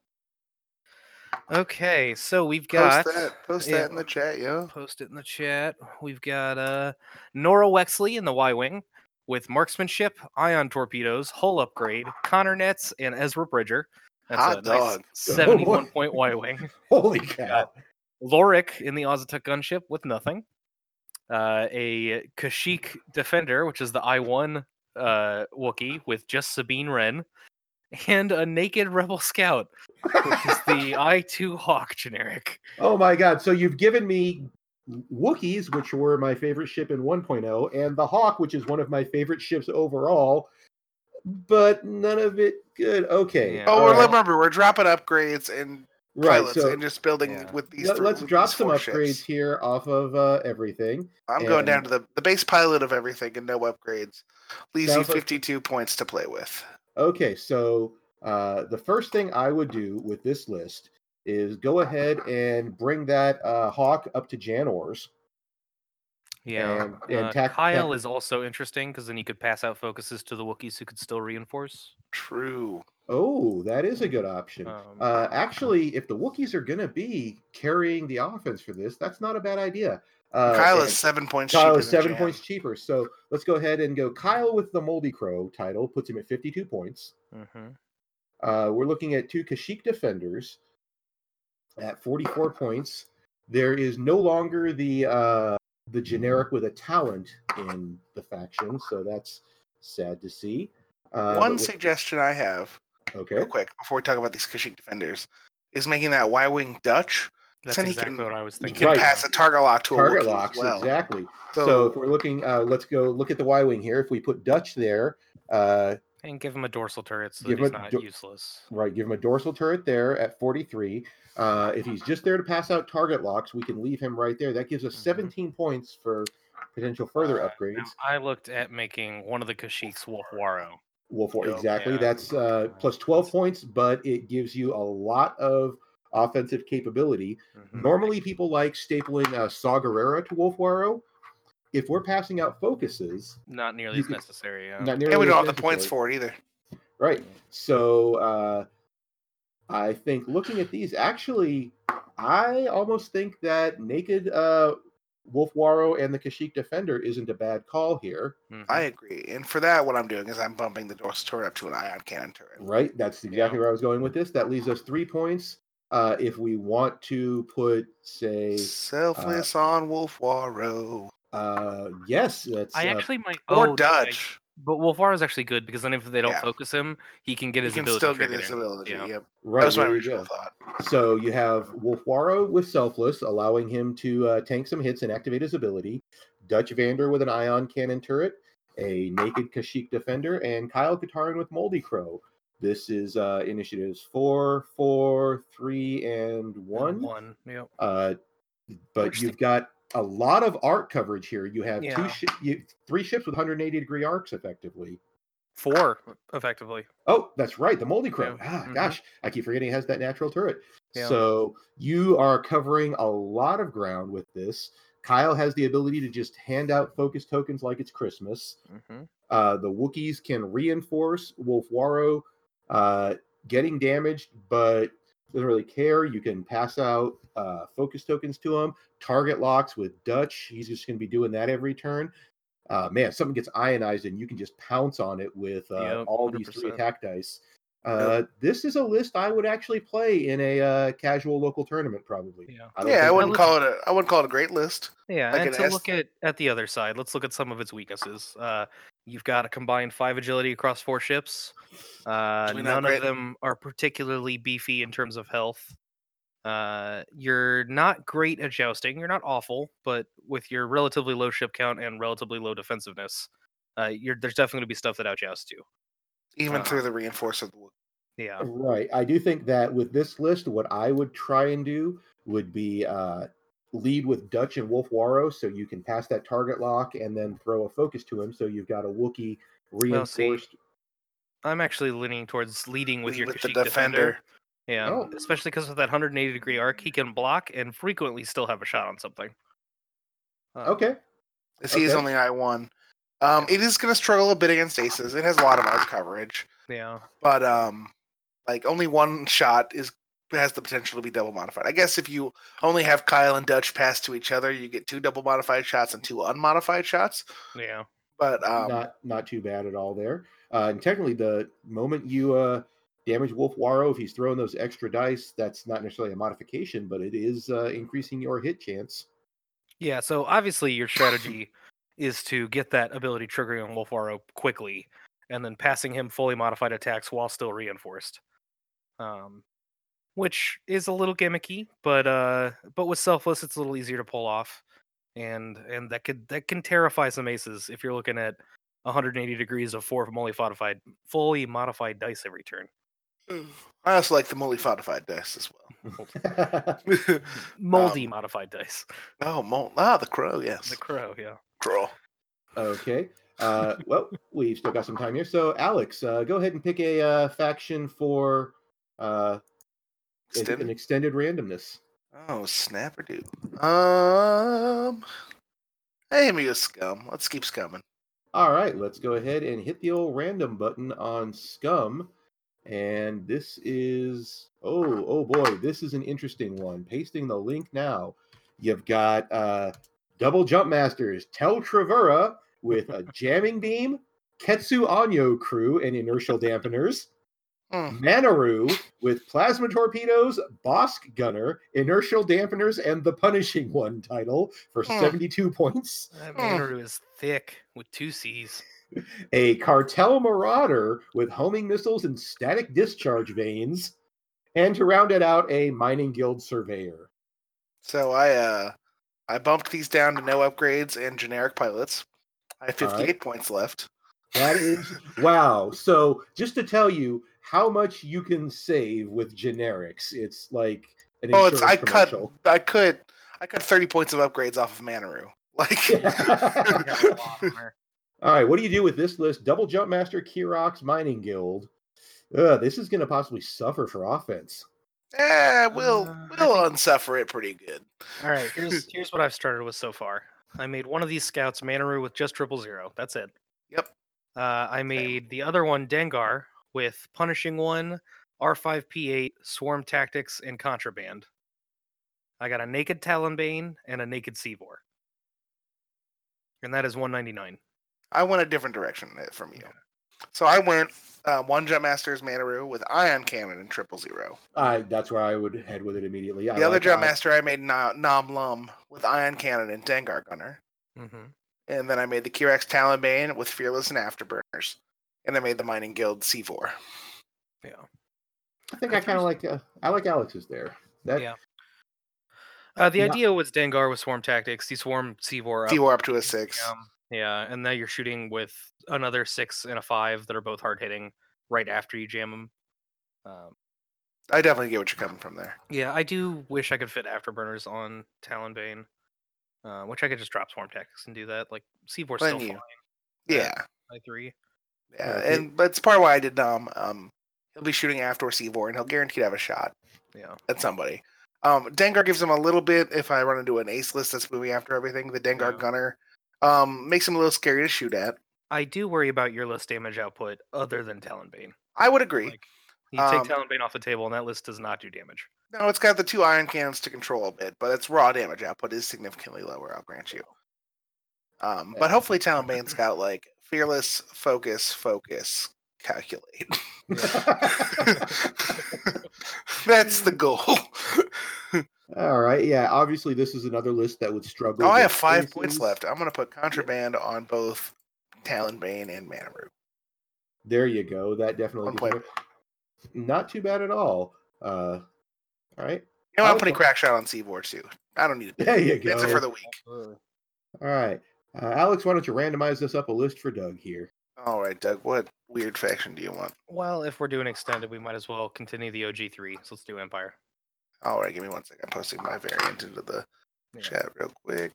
[SPEAKER 2] Okay, so we've got
[SPEAKER 3] post that. Post
[SPEAKER 2] yeah.
[SPEAKER 3] that in the chat, yo.
[SPEAKER 2] post it in the chat. We've got uh Norra Wexley in the Y Wing with marksmanship, ion torpedoes, hull upgrade, Conner nets, and Ezra Bridger. That's
[SPEAKER 3] Hot
[SPEAKER 2] a
[SPEAKER 3] dog.
[SPEAKER 2] nice 71 point Y Wing.
[SPEAKER 1] Holy cow!
[SPEAKER 2] Lowhhrick in the Auzituck gunship with nothing. Uh, a Kashyyyk defender, which is the I1 uh, Wookiee with just Sabine Wren. And a naked rebel scout, which is the I2 Hawk generic.
[SPEAKER 1] Oh my god! So you've given me Wookiees, which were my favorite ship in 1.0, and the Hawk, which is one of my favorite ships overall, but none of it good. Okay.
[SPEAKER 2] Yeah.
[SPEAKER 3] Oh,
[SPEAKER 1] all
[SPEAKER 3] well,
[SPEAKER 1] right,
[SPEAKER 3] remember we're dropping upgrades and
[SPEAKER 1] right.
[SPEAKER 3] pilots
[SPEAKER 1] So
[SPEAKER 3] and just building
[SPEAKER 2] Yeah.
[SPEAKER 3] with these.
[SPEAKER 1] let,
[SPEAKER 3] three-
[SPEAKER 1] us
[SPEAKER 3] with
[SPEAKER 1] drop
[SPEAKER 3] these
[SPEAKER 1] some
[SPEAKER 3] four
[SPEAKER 1] upgrades
[SPEAKER 3] ships.
[SPEAKER 1] here off of uh, everything.
[SPEAKER 3] I'm going down to the, the base pilot of everything and no upgrades. Leaves you
[SPEAKER 1] Sounds like-
[SPEAKER 3] 52 points to play with.
[SPEAKER 1] Okay, so uh, the first thing I would do with this list is go ahead and bring that uh, Hawk up to Jan Ors.
[SPEAKER 2] Yeah.
[SPEAKER 1] And- and
[SPEAKER 2] uh,
[SPEAKER 1] tac-
[SPEAKER 2] Kyle
[SPEAKER 1] tac-
[SPEAKER 2] is also interesting because then he could pass out focuses to the Wookiees who could still reinforce.
[SPEAKER 3] True.
[SPEAKER 1] Oh, that is a good option.
[SPEAKER 2] Um,
[SPEAKER 1] Uh, actually, if the Wookiees are going to be carrying the offense for this, that's not a bad idea. Uh,
[SPEAKER 3] Kyle is seven points
[SPEAKER 1] Kyle
[SPEAKER 3] cheaper
[SPEAKER 1] is seven points cheaper. So let's go ahead and go Kyle with the Moldy Crow title, puts him at 52 points.
[SPEAKER 2] mhm.
[SPEAKER 1] Uh, we're looking at two Kashyyyk defenders at 44 points. There is no longer the uh, the generic with a talent in the faction, so that's sad to see. Uh,
[SPEAKER 3] One
[SPEAKER 1] with-
[SPEAKER 3] suggestion I have,
[SPEAKER 1] okay,
[SPEAKER 3] real quick, before we talk about these Kashyyyk defenders, is making that Y Wing Dutch.
[SPEAKER 2] That's
[SPEAKER 3] Then he
[SPEAKER 2] exactly
[SPEAKER 3] can-
[SPEAKER 2] what I was
[SPEAKER 3] You
[SPEAKER 2] thinking.
[SPEAKER 3] can
[SPEAKER 1] Right.
[SPEAKER 3] pass a target lock to a
[SPEAKER 1] target
[SPEAKER 3] Wookiee
[SPEAKER 1] locks
[SPEAKER 3] well.
[SPEAKER 1] exactly. So,
[SPEAKER 3] So,
[SPEAKER 1] if we're looking, uh, let's go look at the Y wing here. If we put Dutch there, uh,
[SPEAKER 2] And give him a dorsal turret so
[SPEAKER 1] Give
[SPEAKER 2] that he's not
[SPEAKER 1] dor-
[SPEAKER 2] useless.
[SPEAKER 1] right, give him a dorsal turret there at 43. Uh, if he's just there to pass out target locks, we can leave him right there. That gives us
[SPEAKER 2] Mhm.
[SPEAKER 1] 17 points for potential further
[SPEAKER 2] Uh,
[SPEAKER 1] upgrades.
[SPEAKER 2] now, I looked at making one of the Kashyyks
[SPEAKER 1] Wullffwarro. Wullffwarro,
[SPEAKER 3] Yep.
[SPEAKER 1] exactly.
[SPEAKER 2] Yeah.
[SPEAKER 1] That's uh, plus 12 points, but it gives you a lot of offensive capability.
[SPEAKER 2] Mhm.
[SPEAKER 1] Normally, people like stapling uh, Saw Gerrera to Wullffwarro. If we're passing out focuses,
[SPEAKER 2] Not nearly as necessary. Yeah.
[SPEAKER 1] not nearly
[SPEAKER 3] and we don't have the points for it either.
[SPEAKER 1] Right. So uh, I think looking at these, actually, I almost think that naked uh, Wullffwarro and the Kashyyyk Defender isn't a bad call here,
[SPEAKER 6] Mhm.
[SPEAKER 3] I agree. And for that, what I'm doing is I'm bumping the dorsal turret up to an ion cannon turret.
[SPEAKER 1] right? That's exactly where I was going with this. That leaves us three points. Uh, if we want to put, say,
[SPEAKER 3] Selfless on Wullffwarro.
[SPEAKER 1] uh, yes, that's
[SPEAKER 6] I
[SPEAKER 1] uh,
[SPEAKER 6] actually might.
[SPEAKER 3] Or
[SPEAKER 6] oh,
[SPEAKER 3] Dutch.
[SPEAKER 6] But Wullffwarro is actually good because then if they don't
[SPEAKER 3] Yeah.
[SPEAKER 6] focus him, he can get
[SPEAKER 3] He
[SPEAKER 6] his
[SPEAKER 3] can
[SPEAKER 6] ability.
[SPEAKER 3] still get
[SPEAKER 6] triggered
[SPEAKER 3] his
[SPEAKER 6] in.
[SPEAKER 3] ability.
[SPEAKER 6] Yeah.
[SPEAKER 3] Yep.
[SPEAKER 1] right.
[SPEAKER 3] That was my
[SPEAKER 1] there you
[SPEAKER 3] original
[SPEAKER 1] go.
[SPEAKER 3] thought.
[SPEAKER 1] So you have Wullffwarro with Selfless, allowing him to uh, tank some hits and activate his ability. Dutch Vander with an ion cannon turret, a naked Kashyyyk defender, and Kyle Katarn with Moldy Crow. This is uh, initiatives four, four, three, and one.
[SPEAKER 2] One. Yep.
[SPEAKER 1] Uh, but
[SPEAKER 6] Interesting.
[SPEAKER 1] you've got a lot of arc coverage here. You have two,
[SPEAKER 2] Yeah.
[SPEAKER 1] shi you, three ships with 180 degree arcs, effectively.
[SPEAKER 2] Four, effectively.
[SPEAKER 1] Oh, that's right, the Moldy Crow.
[SPEAKER 2] Yeah.
[SPEAKER 1] Ah,
[SPEAKER 6] Mhm.
[SPEAKER 1] gosh, I keep forgetting it has that natural turret.
[SPEAKER 2] Yeah.
[SPEAKER 1] So you are covering a lot of ground with this. Kyle has the ability to just hand out focus tokens like it's Christmas.
[SPEAKER 6] Mhm.
[SPEAKER 1] Uh, the Wookiees can reinforce Wullffwarro uh, getting damaged, but doesn't really care. You can pass out uh, focus tokens to him. Target locks with Dutch. He's just going to be doing that every turn. Uh, man, if something gets ionized and you can just pounce on it with uh,
[SPEAKER 6] Yep,
[SPEAKER 1] all these three attack dice. Uh, This is a list I would actually play in a uh, casual local tournament, probably.
[SPEAKER 2] Yeah.
[SPEAKER 1] I
[SPEAKER 3] Yeah, I wouldn't
[SPEAKER 1] would-
[SPEAKER 3] call it a I wouldn't call it a great list.
[SPEAKER 2] Yeah,
[SPEAKER 3] Like
[SPEAKER 2] and
[SPEAKER 3] an
[SPEAKER 2] to
[SPEAKER 3] S-
[SPEAKER 2] look at at the other side, let's look at some of its weaknesses. You've got a combined five agility across four ships. Uh, none of them are particularly beefy in terms of health. Uh, you're not great at jousting. You're not awful, but with your relatively low ship count and relatively low defensiveness, uh, you're, there's definitely going to be stuff that outjousts you.
[SPEAKER 3] Even
[SPEAKER 2] Uh,
[SPEAKER 3] through the reinforce of the Wook.
[SPEAKER 2] Yeah.
[SPEAKER 1] Right. I do think that with this list, what I would try and do would be uh, lead with Dutch and Wullffwarro, so you can pass that target lock and then throw a focus to him. So you've got a Wookiee
[SPEAKER 2] Well, see,
[SPEAKER 1] reinforced.
[SPEAKER 2] I'm actually leaning towards leading with
[SPEAKER 3] Lead
[SPEAKER 2] your
[SPEAKER 3] with the
[SPEAKER 2] Kashyyyk
[SPEAKER 3] defender.
[SPEAKER 2] Yeah,
[SPEAKER 1] Oh.
[SPEAKER 2] especially because of that 180 degree arc, he can block and frequently still have a shot on something. Uh,
[SPEAKER 1] okay.
[SPEAKER 3] As he is only I one. Um, it is going to struggle a bit against aces. It has a lot of arc coverage,
[SPEAKER 2] Yeah.
[SPEAKER 3] but um, like only one shot is has the potential to be double modified. I guess if you only have Kyle and Dutch pass to each other, you get two double modified shots and two unmodified shots.
[SPEAKER 2] Yeah.
[SPEAKER 3] But um,
[SPEAKER 1] not not too bad at all there. Uh, and technically, the moment you uh, damage Wullffwarro, if he's throwing those extra dice, that's not necessarily a modification, but it is uh, increasing your hit chance.
[SPEAKER 2] Yeah. So obviously, your strategy is to get that ability triggering on Wullffwarro quickly, and then passing him fully modified attacks while still reinforced. Um, which is a little gimmicky, but uh, but with selfless, it's a little easier to pull off, and and that could that can terrify some aces if you're looking at 180 degrees of four fully modified fully modified dice every turn.
[SPEAKER 3] I also like the multi modified dice as well.
[SPEAKER 2] Moldy
[SPEAKER 3] Um,
[SPEAKER 2] modified dice.
[SPEAKER 3] oh, mol- ah, the crow. Yes,
[SPEAKER 2] The crow, yeah.
[SPEAKER 3] crow.
[SPEAKER 1] Okay. Uh, well, we've still got some time here. So, Alex, uh, go ahead and pick a uh, faction for uh, an
[SPEAKER 3] Extended?
[SPEAKER 1] randomness.
[SPEAKER 3] Oh, snapper dude. Um, hey, me a scum. Let's keep scumming.
[SPEAKER 1] All right, let's go ahead and hit the old random button on Scum. And this is oh oh boy, this is an interesting one. Pasting the link now. You've got uh double jump masters, Tel Trevura with a jamming beam, Ketsu Onyo crew and inertial dampeners,
[SPEAKER 3] Hmm.
[SPEAKER 1] Manaroo with plasma torpedoes, Bossk gunner, inertial dampeners, and the punishing one title for
[SPEAKER 3] Hmm.
[SPEAKER 1] 72 points.
[SPEAKER 2] That
[SPEAKER 3] Hmm.
[SPEAKER 2] Manaroo is thick with two C's.
[SPEAKER 1] a cartel marauder with homing missiles and static discharge vanes, and to round it out, a mining guild surveyor.
[SPEAKER 3] So I uh I bumped these down to no upgrades and generic pilots. I have
[SPEAKER 1] All right.
[SPEAKER 3] 58 points left.
[SPEAKER 1] That is wow. So just to tell you how much you can save with generics, it's like an
[SPEAKER 3] Oh, it's I
[SPEAKER 1] insurance
[SPEAKER 3] cut. I could I cut 30 points of upgrades off of Manaroo. Like
[SPEAKER 2] You got a lot on there.
[SPEAKER 1] All right, what do you do with this list? Double Jump Master, Kihraxz, Mining Guild. Ugh, this is going to possibly suffer for offense.
[SPEAKER 3] eh, we'll
[SPEAKER 2] Uh,
[SPEAKER 3] we'll unsuffer it pretty good.
[SPEAKER 2] All right, here's here's what I've started with so far. I made one of these scouts Manaroo with just triple zero. That's it.
[SPEAKER 3] Yep.
[SPEAKER 2] Uh, I made the other one Dengar with punishing one, R5P8, Swarm Tactics, and Contraband. I got a Naked Talonbane and a Naked Seavor. And that is 199.
[SPEAKER 3] I went a different direction uh, from you. So I went uh, one Jump Masters Manaroo with Ion Cannon and Triple Zero.
[SPEAKER 1] I that's where I would head with it immediately. I
[SPEAKER 3] The other
[SPEAKER 1] like
[SPEAKER 3] Jump
[SPEAKER 1] I-
[SPEAKER 3] Master I made Na- Nom Lumb with Ion Cannon and Dengar Gunner.
[SPEAKER 2] Mm-hmm.
[SPEAKER 3] And then I made the Kihraxz Talonbane with Fearless and Afterburners. And I made the Mining Guild C4.
[SPEAKER 2] Yeah.
[SPEAKER 1] I think I kind of like uh, I like Alex's there. That
[SPEAKER 2] Yeah. Uh, the
[SPEAKER 1] Yeah.
[SPEAKER 2] idea was Dengar with Swarm Tactics, the Swarm Seavor up.
[SPEAKER 3] C4 up to a 6.
[SPEAKER 2] Um, yeah, and now you're shooting with another six and a five that are both hard hitting right after you jam them. Um,
[SPEAKER 3] I definitely get what you're coming from there.
[SPEAKER 2] yeah, I do wish I could fit afterburners on Talonbane, uh, which I could just drop Swarm Tactics and do that. Like
[SPEAKER 3] C4
[SPEAKER 2] still
[SPEAKER 3] you-
[SPEAKER 2] fine.
[SPEAKER 3] Yeah.
[SPEAKER 2] by three.
[SPEAKER 3] Yeah.
[SPEAKER 1] Okay.
[SPEAKER 3] And but it's part of why I did Nom. Um he'll be shooting after C4 and he'll guaranteed to have a shot
[SPEAKER 2] Yeah.
[SPEAKER 3] at somebody. Um, Dengar gives him a little bit if I run into an ace list that's moving after everything. The Dengar
[SPEAKER 2] Yeah.
[SPEAKER 3] Gunner um, makes him a little scary to shoot at.
[SPEAKER 2] I do worry about your list damage output other than Talonbane.
[SPEAKER 3] I would agree.
[SPEAKER 2] Like, you take
[SPEAKER 3] Um,
[SPEAKER 2] Talonbane off the table, and that list does not do damage.
[SPEAKER 3] No, it's got the two ion cannons to control a bit, but its raw damage output is significantly lower. I'll grant you. Um, but hopefully, Talonbane's got like fearless, focus, focus, calculate. That's the goal.
[SPEAKER 1] all right. Yeah. Obviously, this is another list that would struggle.
[SPEAKER 3] oh, I have five points left. I'm gonna put contraband on both Talonbane and Manaroo.
[SPEAKER 1] There you go. That definitely
[SPEAKER 3] One point.
[SPEAKER 1] not too bad at all. Uh, all right.
[SPEAKER 3] You know, I'm putting
[SPEAKER 1] Crackshot
[SPEAKER 3] crack shot on Seaboard too. I don't need it.
[SPEAKER 1] There you go.
[SPEAKER 3] That's it for the week.
[SPEAKER 1] All right. Uh, Alex, why don't you randomize this up a list for Doug here?
[SPEAKER 3] All right, Doug. What weird faction do you want?
[SPEAKER 2] Well, if we're doing extended, we might as well continue the OG3. So let's do Empire.
[SPEAKER 3] All right, give me one second. I'm posting my variant into the
[SPEAKER 2] Yeah,
[SPEAKER 3] chat real quick.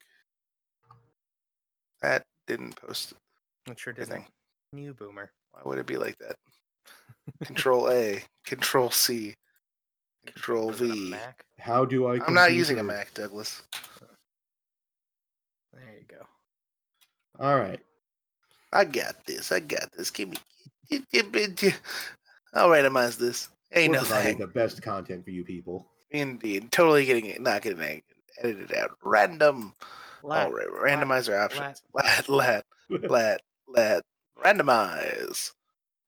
[SPEAKER 3] That didn't post
[SPEAKER 2] it sure did.
[SPEAKER 3] anything.
[SPEAKER 2] New boomer.
[SPEAKER 3] Why would it be like that? Control A, Control C, Control
[SPEAKER 2] Was it a
[SPEAKER 3] V.
[SPEAKER 2] Mac?
[SPEAKER 1] How do I?
[SPEAKER 3] I'm not
[SPEAKER 1] compute
[SPEAKER 3] using a? Mac, Douglas.
[SPEAKER 2] There you go.
[SPEAKER 1] All right.
[SPEAKER 3] I got this. I got this. Give me. it- I'll randomize this. Ain't
[SPEAKER 1] We're
[SPEAKER 3] no
[SPEAKER 1] providing
[SPEAKER 3] thing.
[SPEAKER 1] the best content for you people.
[SPEAKER 3] Indeed. Totally getting it. Not getting it edited out. Random. All right. Randomizer options. Lat, lat, lat, lat. Randomize.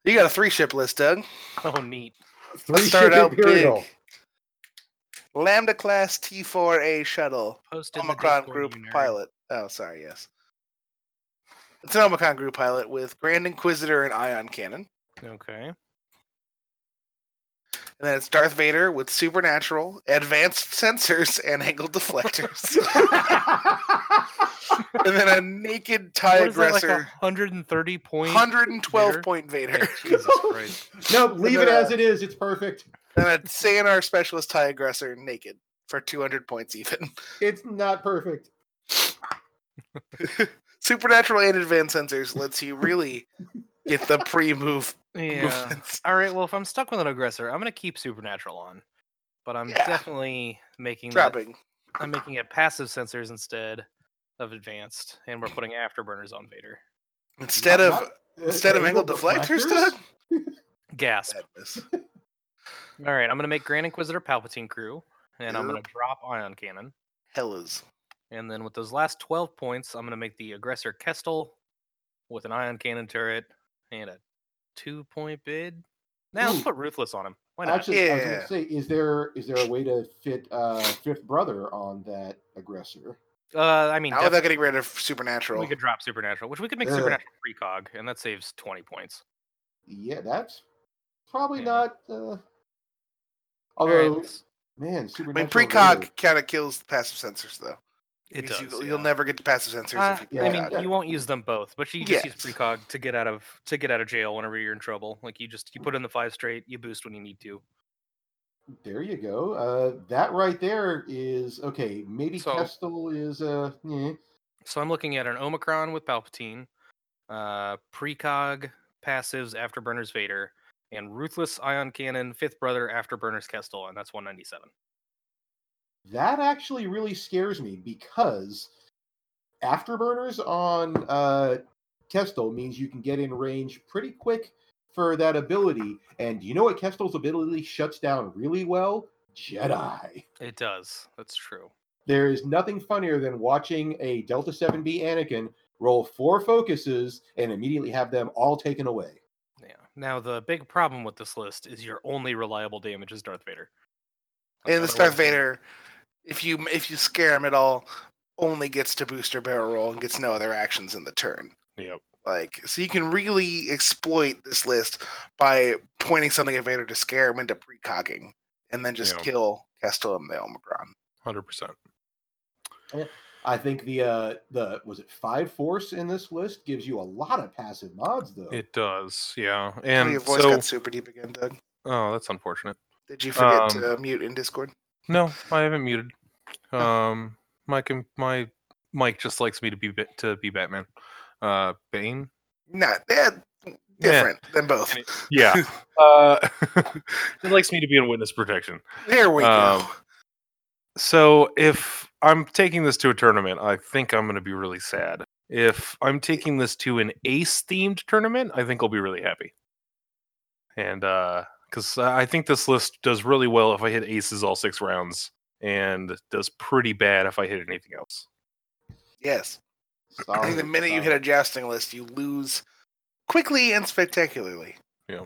[SPEAKER 3] You got a three ship list, Doug.
[SPEAKER 2] Oh, neat.
[SPEAKER 1] Three
[SPEAKER 3] Let's start
[SPEAKER 1] ship
[SPEAKER 3] out
[SPEAKER 1] Imperial.
[SPEAKER 3] big. Lambda class T4A shuttle.
[SPEAKER 2] Posted
[SPEAKER 3] Omicron group
[SPEAKER 2] you nerd.
[SPEAKER 3] pilot. Oh, sorry, yes. It's an Omicron group pilot with Grand Inquisitor and Ion Cannon.
[SPEAKER 2] Okay.
[SPEAKER 3] And then it's Darth Vader with supernatural, advanced sensors, and angle deflectors. and then a naked TIE
[SPEAKER 2] What is that, like a
[SPEAKER 3] aggressor,
[SPEAKER 2] 130 point?
[SPEAKER 3] 112
[SPEAKER 2] Vader?
[SPEAKER 3] point Vader.
[SPEAKER 2] Jesus Christ.
[SPEAKER 1] nope, leave it
[SPEAKER 3] then,
[SPEAKER 1] as
[SPEAKER 3] uh,
[SPEAKER 1] it is. It's perfect.
[SPEAKER 3] and a Sienar specialist TIE aggressor naked for 200 points even.
[SPEAKER 1] It's not perfect.
[SPEAKER 3] Supernatural and advanced sensors lets you really get the pre-move
[SPEAKER 2] Yeah.
[SPEAKER 3] movements.
[SPEAKER 2] All right. Well, if I'm stuck with an aggressor, I'm gonna keep supernatural on, but I'm
[SPEAKER 3] Yeah.
[SPEAKER 2] definitely making that,
[SPEAKER 3] Dropping.
[SPEAKER 2] I'm making it passive sensors instead of advanced, and we're putting afterburners on Vader.
[SPEAKER 3] Instead
[SPEAKER 1] Not-
[SPEAKER 3] of
[SPEAKER 1] not- uh,
[SPEAKER 3] instead of
[SPEAKER 1] angle
[SPEAKER 3] angle deflectors, Doug?
[SPEAKER 2] Gasp.
[SPEAKER 3] Madness.
[SPEAKER 2] All right. I'm gonna make Grand Inquisitor Palpatine crew, and I'm gonna drop ion cannon.
[SPEAKER 3] Hellas.
[SPEAKER 2] And then with those last 12 points, I'm going to make the aggressor Kestal with an ion cannon turret and a two point bid. Now let's put Ruthless on him. Why not?
[SPEAKER 1] Actually, I was
[SPEAKER 3] Yeah.
[SPEAKER 1] gonna say, is there is there a way to fit uh, fifth brother on that aggressor?
[SPEAKER 2] Uh, I mean,
[SPEAKER 3] Now without
[SPEAKER 2] definitely
[SPEAKER 3] getting rid of supernatural.
[SPEAKER 2] we could drop Supernatural, which we could make
[SPEAKER 1] Ugh.
[SPEAKER 2] Supernatural precog, and that saves 20 points.
[SPEAKER 1] Yeah, that's probably
[SPEAKER 2] Yeah.
[SPEAKER 1] not. Uh... Although,
[SPEAKER 2] let's-
[SPEAKER 1] man,
[SPEAKER 3] I mean, precog
[SPEAKER 1] Vader-
[SPEAKER 3] kind of kills the passive sensors, though.
[SPEAKER 2] It does.
[SPEAKER 3] You,
[SPEAKER 2] yeah.
[SPEAKER 3] You'll never get to passive sensors
[SPEAKER 2] Uh,
[SPEAKER 3] if you
[SPEAKER 1] Yeah,
[SPEAKER 2] I
[SPEAKER 3] precog.
[SPEAKER 2] mean, you won't use them both, but you just use precog to get out of to get out of jail whenever you're in trouble. Like you just you put in the five straight, you boost when you need to.
[SPEAKER 1] There you go. Uh, that right there is okay. Maybe
[SPEAKER 2] So-
[SPEAKER 1] Kestal is uh, yeah.
[SPEAKER 2] So I'm looking at an Omicron with Palpatine, uh, precog passives Afterburners Vader, and Ruthless Ion Cannon Fifth Brother Afterburners Kestal, and that's 197.
[SPEAKER 1] That actually really scares me because afterburners on uh, Kestal means you can get in range pretty quick for that ability. And you know what Kestal's ability shuts down really well? Jedi.
[SPEAKER 7] It does. That's true.
[SPEAKER 1] There is nothing funnier than watching a Delta 7B Anakin roll four focuses and immediately have them all taken away.
[SPEAKER 8] Yeah. Now the big problem with this list is your only reliable damage is Darth Vader.
[SPEAKER 3] And this
[SPEAKER 8] Otherwise,
[SPEAKER 3] Darth Vader, if you if you scare him at all, only gets to booster barrel roll and gets no other actions in the turn.
[SPEAKER 8] Yep.
[SPEAKER 3] Like, so you can really exploit this list by pointing something at Vader to scare him into precoging, and then just
[SPEAKER 2] Yeah.
[SPEAKER 3] kill Kestal and the Omicron.
[SPEAKER 2] Hundred percent.
[SPEAKER 1] I think the uh the was it five force in this list gives you a lot of passive mods though.
[SPEAKER 2] It does, yeah. And
[SPEAKER 3] your voice
[SPEAKER 2] so,
[SPEAKER 3] got super deep again, Doug.
[SPEAKER 2] oh, that's unfortunate.
[SPEAKER 3] Did you forget
[SPEAKER 2] Um,
[SPEAKER 3] to mute in Discord?
[SPEAKER 2] No, I haven't muted.
[SPEAKER 3] Oh.
[SPEAKER 2] Um, my com- my mic just likes me to be Ba- to be Batman. Uh, Bane.
[SPEAKER 3] Not that different than both.
[SPEAKER 2] Yeah. uh, it likes me to be in witness protection.
[SPEAKER 3] There we
[SPEAKER 2] Um,
[SPEAKER 3] go.
[SPEAKER 2] So if I'm taking this to a tournament, I think I'm going to be really sad. If I'm taking this to an ace themed tournament, I think I'll be really happy. And because I think this list does really well if I hit aces all six rounds, and does pretty bad if I hit anything else.
[SPEAKER 3] Yes. I think the
[SPEAKER 1] Solid,
[SPEAKER 3] minute you hit a jousting list, you lose quickly and spectacularly. Yeah.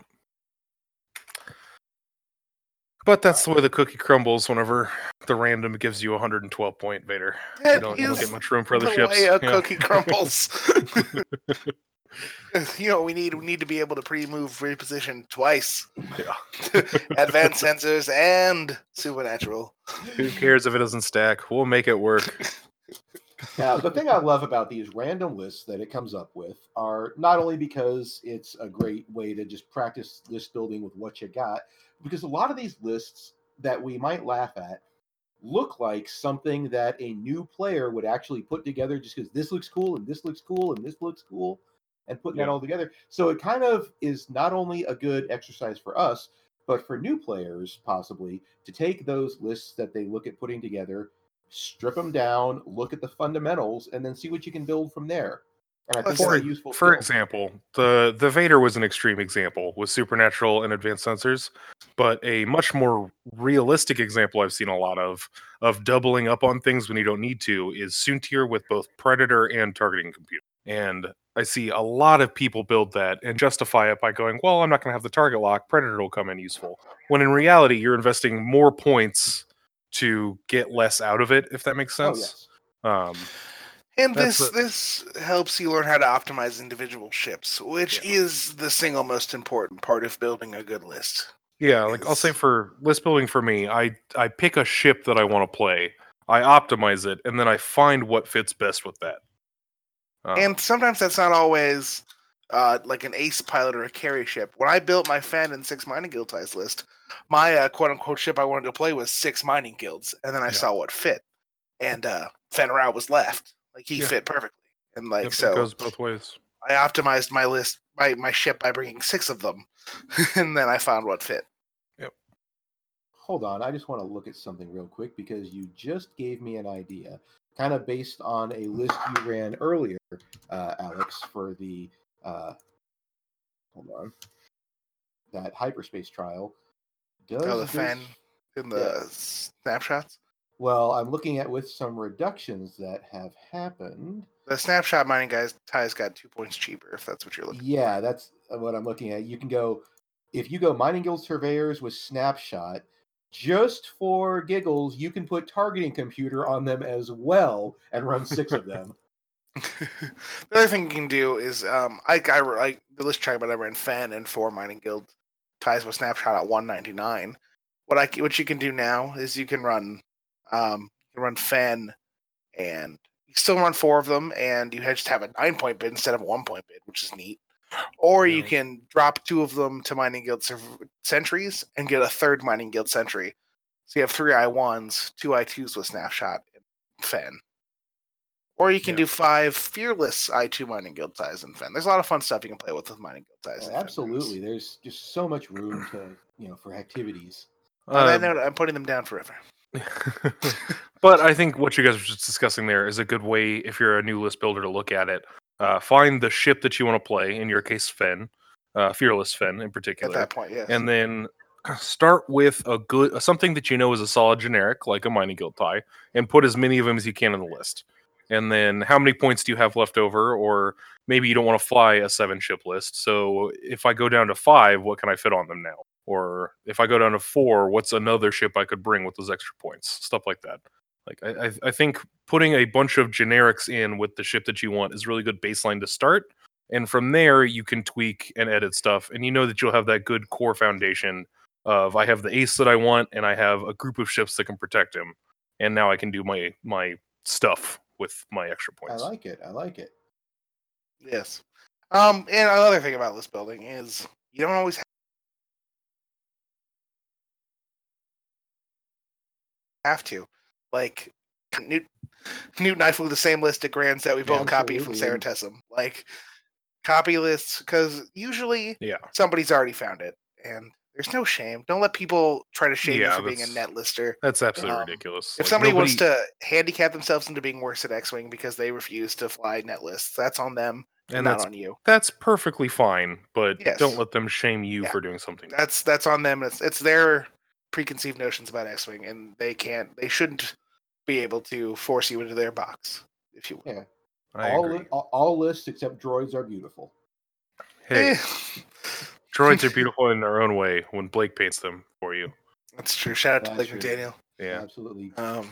[SPEAKER 2] But that's the way the cookie crumbles whenever the random gives you a 112 point Vader. You don't, you don't get much room for
[SPEAKER 3] the
[SPEAKER 2] other ships.
[SPEAKER 3] way a
[SPEAKER 2] Yeah.
[SPEAKER 3] cookie crumbles. you know, we need we need to be able to pre-move reposition twice.
[SPEAKER 2] Yeah.
[SPEAKER 3] Advanced sensors and supernatural.
[SPEAKER 2] Who cares if it doesn't stack? We'll make it work.
[SPEAKER 1] Now, the thing I love about these random lists that it comes up with are not only because it's a great way to just practice list building with what you got, because a lot of these lists that we might laugh at look like something that a new player would actually put together just because this looks cool and this looks cool and this looks cool and putting that all together. So it kind of is not only a good exercise for us, but for new players possibly to take those lists that they look at putting together strip them down, look at the fundamentals, and then see what you can build from there. And I think
[SPEAKER 3] For-
[SPEAKER 1] useful.
[SPEAKER 2] For
[SPEAKER 1] skill.
[SPEAKER 2] example, the the Vader was an extreme example with supernatural and advanced sensors, but a much more realistic example I've seen a lot of of doubling up on things when you don't need to is Soontir with both predator and targeting computer. And I see a lot of people build that and justify it by going, "Well, I'm not going to have the target lock. Predator will come in useful." When in reality, you're investing more points to get less out of it, if that makes
[SPEAKER 1] Oh,
[SPEAKER 2] sense.
[SPEAKER 1] yes.
[SPEAKER 2] Um,
[SPEAKER 3] And this
[SPEAKER 2] a-
[SPEAKER 3] this helps you learn how to optimize individual ships, which
[SPEAKER 2] Yeah.
[SPEAKER 3] is the single most important part of building a good list.
[SPEAKER 2] Yeah, like I'll say for list building for me, I I pick a ship that I want to play, I optimize it, and then I find what fits best with that. Um,
[SPEAKER 3] And sometimes that's not always uh, like an ace pilot or a carry ship. When I built my Fenn and six mining guild ties list, my uh, quote unquote ship I wanted to play was six mining guilds, and then I
[SPEAKER 2] Yeah.
[SPEAKER 3] saw what fit, and uh, Fenn Rau was left. Like he
[SPEAKER 2] Yeah.
[SPEAKER 3] fit perfectly, and like
[SPEAKER 2] yep,
[SPEAKER 3] so
[SPEAKER 2] it goes both ways.
[SPEAKER 3] I optimized my list my my ship by bringing six of them, and then I found what fit. Yep.
[SPEAKER 1] Hold on, I just want to look at something real quick because you just gave me an idea, kind of based on a list you ran earlier, uh, Alex, for the. Uh, hold on. That hyperspace trial. Does
[SPEAKER 3] Oh, the Fenn in the
[SPEAKER 1] Yeah.
[SPEAKER 3] snapshots.
[SPEAKER 1] Well, I'm looking at with some reductions that have happened.
[SPEAKER 3] The snapshot mining guys ties got two points cheaper if that's what you're looking.
[SPEAKER 1] Yeah, that's uh, what I'm looking at. You can go if you go mining guild surveyors with snapshot, just for giggles, you can put targeting computer on them as well and run six of them.
[SPEAKER 3] The other thing you can do is um I I, I the list track but I ran Fenn and four mining guild ties with snapshot at 199. What I what you can do now is you can run um you can run Fenn and you still run four of them and you just have a nine point bid instead of a one point bid, which is neat. Or you can drop two of them to mining guild serv- sentries and get a third mining guild sentry. So you have three I ones, two I twos with snapshot and Fenn. Or you can
[SPEAKER 2] Yeah.
[SPEAKER 3] do five fearless I2 mining guild ties and Fenn. There's a lot of fun stuff you can play with with mining guild ties. and Fenn runs.
[SPEAKER 1] Absolutely, there's just so much room to you know for activities.
[SPEAKER 3] On that
[SPEAKER 2] Um,
[SPEAKER 3] note, I'm putting them down forever.
[SPEAKER 2] but I think what you guys were just discussing there is a good way if you're a new list builder to look at it. Uh, find the ship that you want to play. In your case, Fenn. uh, Fearless Fenn in particular.
[SPEAKER 3] At that point, yes.
[SPEAKER 2] and then start with a good something that you know is a solid generic like a mining guild tie, and put as many of them as you can on the list. And then how many points do you have left over, or maybe you don't want to fly a seven ship list. So if I go down to five, what can I fit on them now? Or if I go down to four, what's another ship I could bring with those extra points? Stuff like that. Like I, I, think putting a bunch of generics in with the ship that you want is really good baseline to start. And from there, you can tweak and edit stuff, and you know that you'll have that good core foundation of I have the ace that I want, and I have a group of ships that can protect him, and now I can do my my stuff with my extra points.
[SPEAKER 1] I like it. I like it.
[SPEAKER 3] Yes. Um, and another thing about list building is you don't always have to. Like Newt, Newt and I flew the same list of Grands that we both copied from
[SPEAKER 1] Absolutely.
[SPEAKER 3] Saratessum. Like copy lists because usually
[SPEAKER 2] Yeah.
[SPEAKER 3] somebody's already found it, and there's no shame. Don't let people try to shame
[SPEAKER 2] Yeah,
[SPEAKER 3] you for being a net lister.
[SPEAKER 2] That's absolutely
[SPEAKER 3] Um,
[SPEAKER 2] ridiculous.
[SPEAKER 3] If
[SPEAKER 2] Like,
[SPEAKER 3] somebody wants to handicap themselves into being worse at X-wing because they refuse to fly net lists, that's on them,
[SPEAKER 2] and
[SPEAKER 3] not
[SPEAKER 2] that's
[SPEAKER 3] on you.
[SPEAKER 2] that's perfectly fine, but
[SPEAKER 3] Yes.
[SPEAKER 2] don't let them shame you
[SPEAKER 3] Yeah.
[SPEAKER 2] for doing something.
[SPEAKER 3] that's that's on them. It's it's their preconceived notions about X-wing, and they can't, they shouldn't be able to force you into their box, if you will.
[SPEAKER 1] Yeah.
[SPEAKER 2] I
[SPEAKER 1] all,
[SPEAKER 2] agree.
[SPEAKER 1] li- all, all lists except droids are beautiful.
[SPEAKER 2] Hey,
[SPEAKER 3] Eh,
[SPEAKER 2] droids are beautiful in their own way when Blake paints them for you.
[SPEAKER 3] that's true. Shout out to Blake
[SPEAKER 1] true.
[SPEAKER 3] McDaniel.
[SPEAKER 2] Yeah.
[SPEAKER 1] Absolutely.
[SPEAKER 3] Um,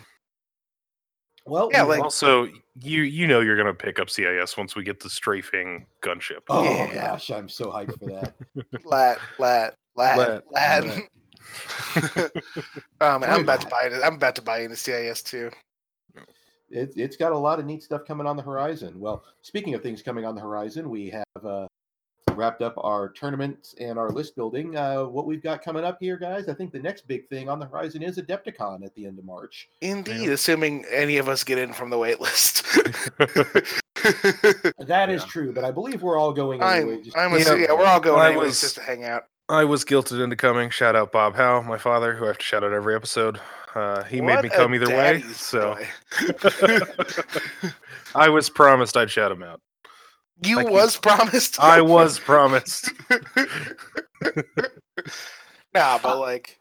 [SPEAKER 1] Well,
[SPEAKER 3] Yeah,
[SPEAKER 1] we
[SPEAKER 3] like-
[SPEAKER 2] Also, you you know you're gonna pick up CIS once we get the strafing gunship.
[SPEAKER 1] oh
[SPEAKER 3] Yeah.
[SPEAKER 1] gosh, I'm so hyped for that.
[SPEAKER 3] lat, lat, lat,
[SPEAKER 2] Lat,
[SPEAKER 3] lat.
[SPEAKER 2] lat.
[SPEAKER 3] um, I'm about to buy it. I'm about to buy into CIS too.
[SPEAKER 1] it, it's got a lot of neat stuff coming on the horizon. Well, speaking of things coming on the horizon, we have uh, wrapped up our tournaments and our list building. Uh, what we've got coming up here, guys, I think the next big thing on the horizon is AdeptiCon at the end of March.
[SPEAKER 3] Indeed, assuming any of us get in from the wait list.
[SPEAKER 1] That is
[SPEAKER 2] Yeah.
[SPEAKER 1] true, but I believe we're all going anyway.
[SPEAKER 3] I'm,
[SPEAKER 1] just-
[SPEAKER 3] I'm
[SPEAKER 2] Yeah,
[SPEAKER 3] assu- yeah, we're all going
[SPEAKER 2] I
[SPEAKER 3] anyways
[SPEAKER 2] was-
[SPEAKER 3] just to hang out.
[SPEAKER 2] I was guilted into coming. Shout out Bob Howe, my father, who I have to shout out every episode. Uh, he made me come either way, so. I was promised I'd shout him out.
[SPEAKER 3] You
[SPEAKER 2] Thank you.
[SPEAKER 3] was promised.
[SPEAKER 2] I was promised.
[SPEAKER 3] nah, but like,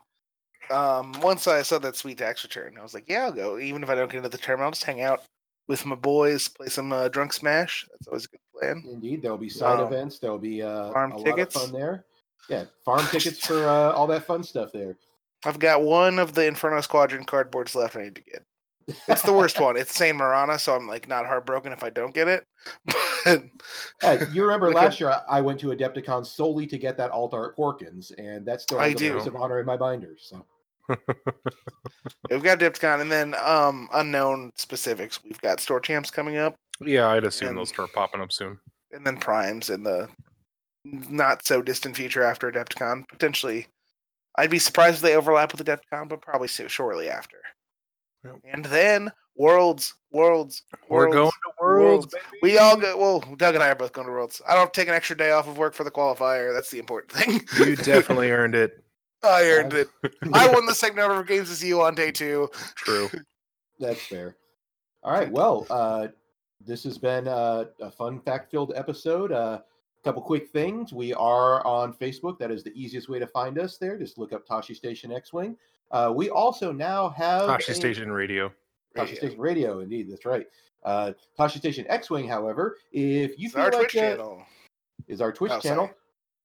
[SPEAKER 3] um, once I saw that sweet tax return, I was like, yeah, I'll go. Even if I don't get into the tournament, I'll just hang out with my boys, play some uh, drunk smash. That's always a good plan.
[SPEAKER 1] Indeed, there'll be side
[SPEAKER 3] Um,
[SPEAKER 1] events. There'll be uh,
[SPEAKER 3] farm
[SPEAKER 1] a
[SPEAKER 3] tickets.
[SPEAKER 1] lot of fun there. Yeah, farm tickets for uh, all that fun stuff there.
[SPEAKER 3] I've got one of the Inferno Squadron cardboards left. I need to get. It's the worst one. It's Saint Marana, so I'm like not heartbroken if I don't get it. But
[SPEAKER 1] Hey, you remember
[SPEAKER 3] Look
[SPEAKER 1] last year I I went to AdeptiCon solely to get that Alt Art Porkins, and that's still
[SPEAKER 3] I
[SPEAKER 1] has
[SPEAKER 3] do.
[SPEAKER 1] place of honor in my binders. So
[SPEAKER 3] we've got AdeptiCon, and then um unknown specifics. We've got store champs coming up,
[SPEAKER 2] Yeah, I'd assume
[SPEAKER 3] And-
[SPEAKER 2] they'll start popping up soon.
[SPEAKER 3] and then primes in the not so distant future after AdeptiCon. Potentially, I'd be surprised if they overlap with AdeptiCon, but probably so shortly after.
[SPEAKER 2] Yep.
[SPEAKER 3] And then worlds, worlds,
[SPEAKER 2] We're going to Worlds, baby.
[SPEAKER 3] We all go. Well, Doug and I are both going to Worlds. I don't take an extra day off of work for the qualifier. That's the important thing.
[SPEAKER 2] You definitely earned it.
[SPEAKER 3] I earned it. I won the same number of games as you on day two.
[SPEAKER 2] True.
[SPEAKER 1] that's fair. All right. Well, uh, this has been uh, a fun fact-filled episode. A uh, couple quick things. We are on Facebook. That is the easiest way to find us there. Just look up Tosche Station X-wing. Uh, we also now have
[SPEAKER 2] Tosche
[SPEAKER 1] a-
[SPEAKER 2] Station Radio.
[SPEAKER 1] Tosche
[SPEAKER 3] Radio.
[SPEAKER 1] Station Radio. Indeed, that's right. Uh, Tosche Station X-wing. However, if you
[SPEAKER 3] It's
[SPEAKER 1] feel
[SPEAKER 3] our
[SPEAKER 1] like
[SPEAKER 3] Twitch
[SPEAKER 1] uh,
[SPEAKER 3] channel.
[SPEAKER 1] is our Twitch
[SPEAKER 3] Oh,
[SPEAKER 1] channel.
[SPEAKER 3] sorry.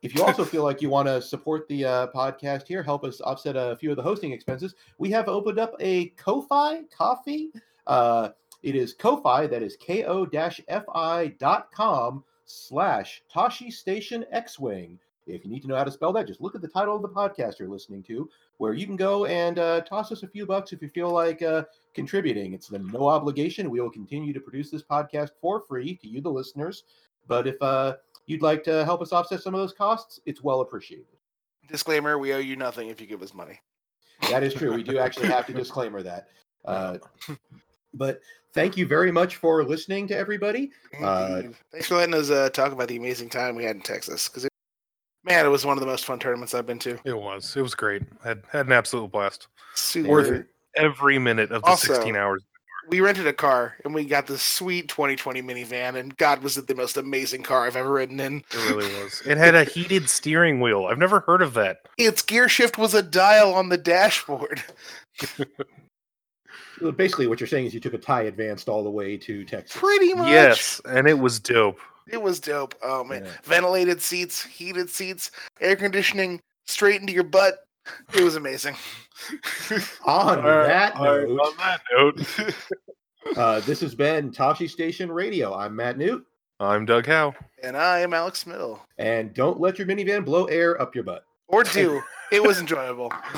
[SPEAKER 1] If you also feel like you want to support the uh, podcast here, help us offset a few of the hosting expenses, we have opened up a Ko-Fi coffee. Uh, it is Ko-Fi, that is ko-fi.com slash Tosche Station X-Wing. If you need to know how to spell that, just look at the title of the podcast you're listening to, where you can go and uh, toss us a few bucks if you feel like uh, contributing. It's the no obligation. We will continue to produce this podcast for free to you, the listeners. But if uh, you'd like to help us offset some of those costs, it's well appreciated.
[SPEAKER 3] Disclaimer: We owe you nothing if you give us money.
[SPEAKER 1] That is true. We do actually have to disclaimer that. Uh, but thank you very much for listening to everybody. Uh,
[SPEAKER 3] Thanks for letting us uh, talk about the amazing time we had in Texas. Because man, it was one of the most fun tournaments I've been to.
[SPEAKER 2] It was. It was great. Had had an absolute blast.
[SPEAKER 3] Super.
[SPEAKER 2] Worth. Every minute of the
[SPEAKER 3] Also,
[SPEAKER 2] 16 hours.
[SPEAKER 3] we rented a car and we got this sweet 2020 minivan, and God was it the most amazing car I've ever ridden in.
[SPEAKER 2] It really was. It had a heated steering wheel. I've never heard of that.
[SPEAKER 3] Its gear shift was a dial on the dashboard.
[SPEAKER 1] Basically, what you're saying is you took a tie advanced all the way to Texas.
[SPEAKER 3] Pretty much.
[SPEAKER 2] Yes, and it was dope.
[SPEAKER 3] It was dope. Oh man.
[SPEAKER 1] Yeah.
[SPEAKER 3] Ventilated seats, heated seats, air conditioning straight into your butt. It was amazing.
[SPEAKER 1] On that note,
[SPEAKER 2] on that note,
[SPEAKER 1] uh, this has been Tosche Station Radio. I'm Matt Newt,
[SPEAKER 2] I'm Doug Howe.
[SPEAKER 3] and I am Alex Middle.
[SPEAKER 1] and don't let your minivan blow air up your butt.
[SPEAKER 3] Or do. It was enjoyable.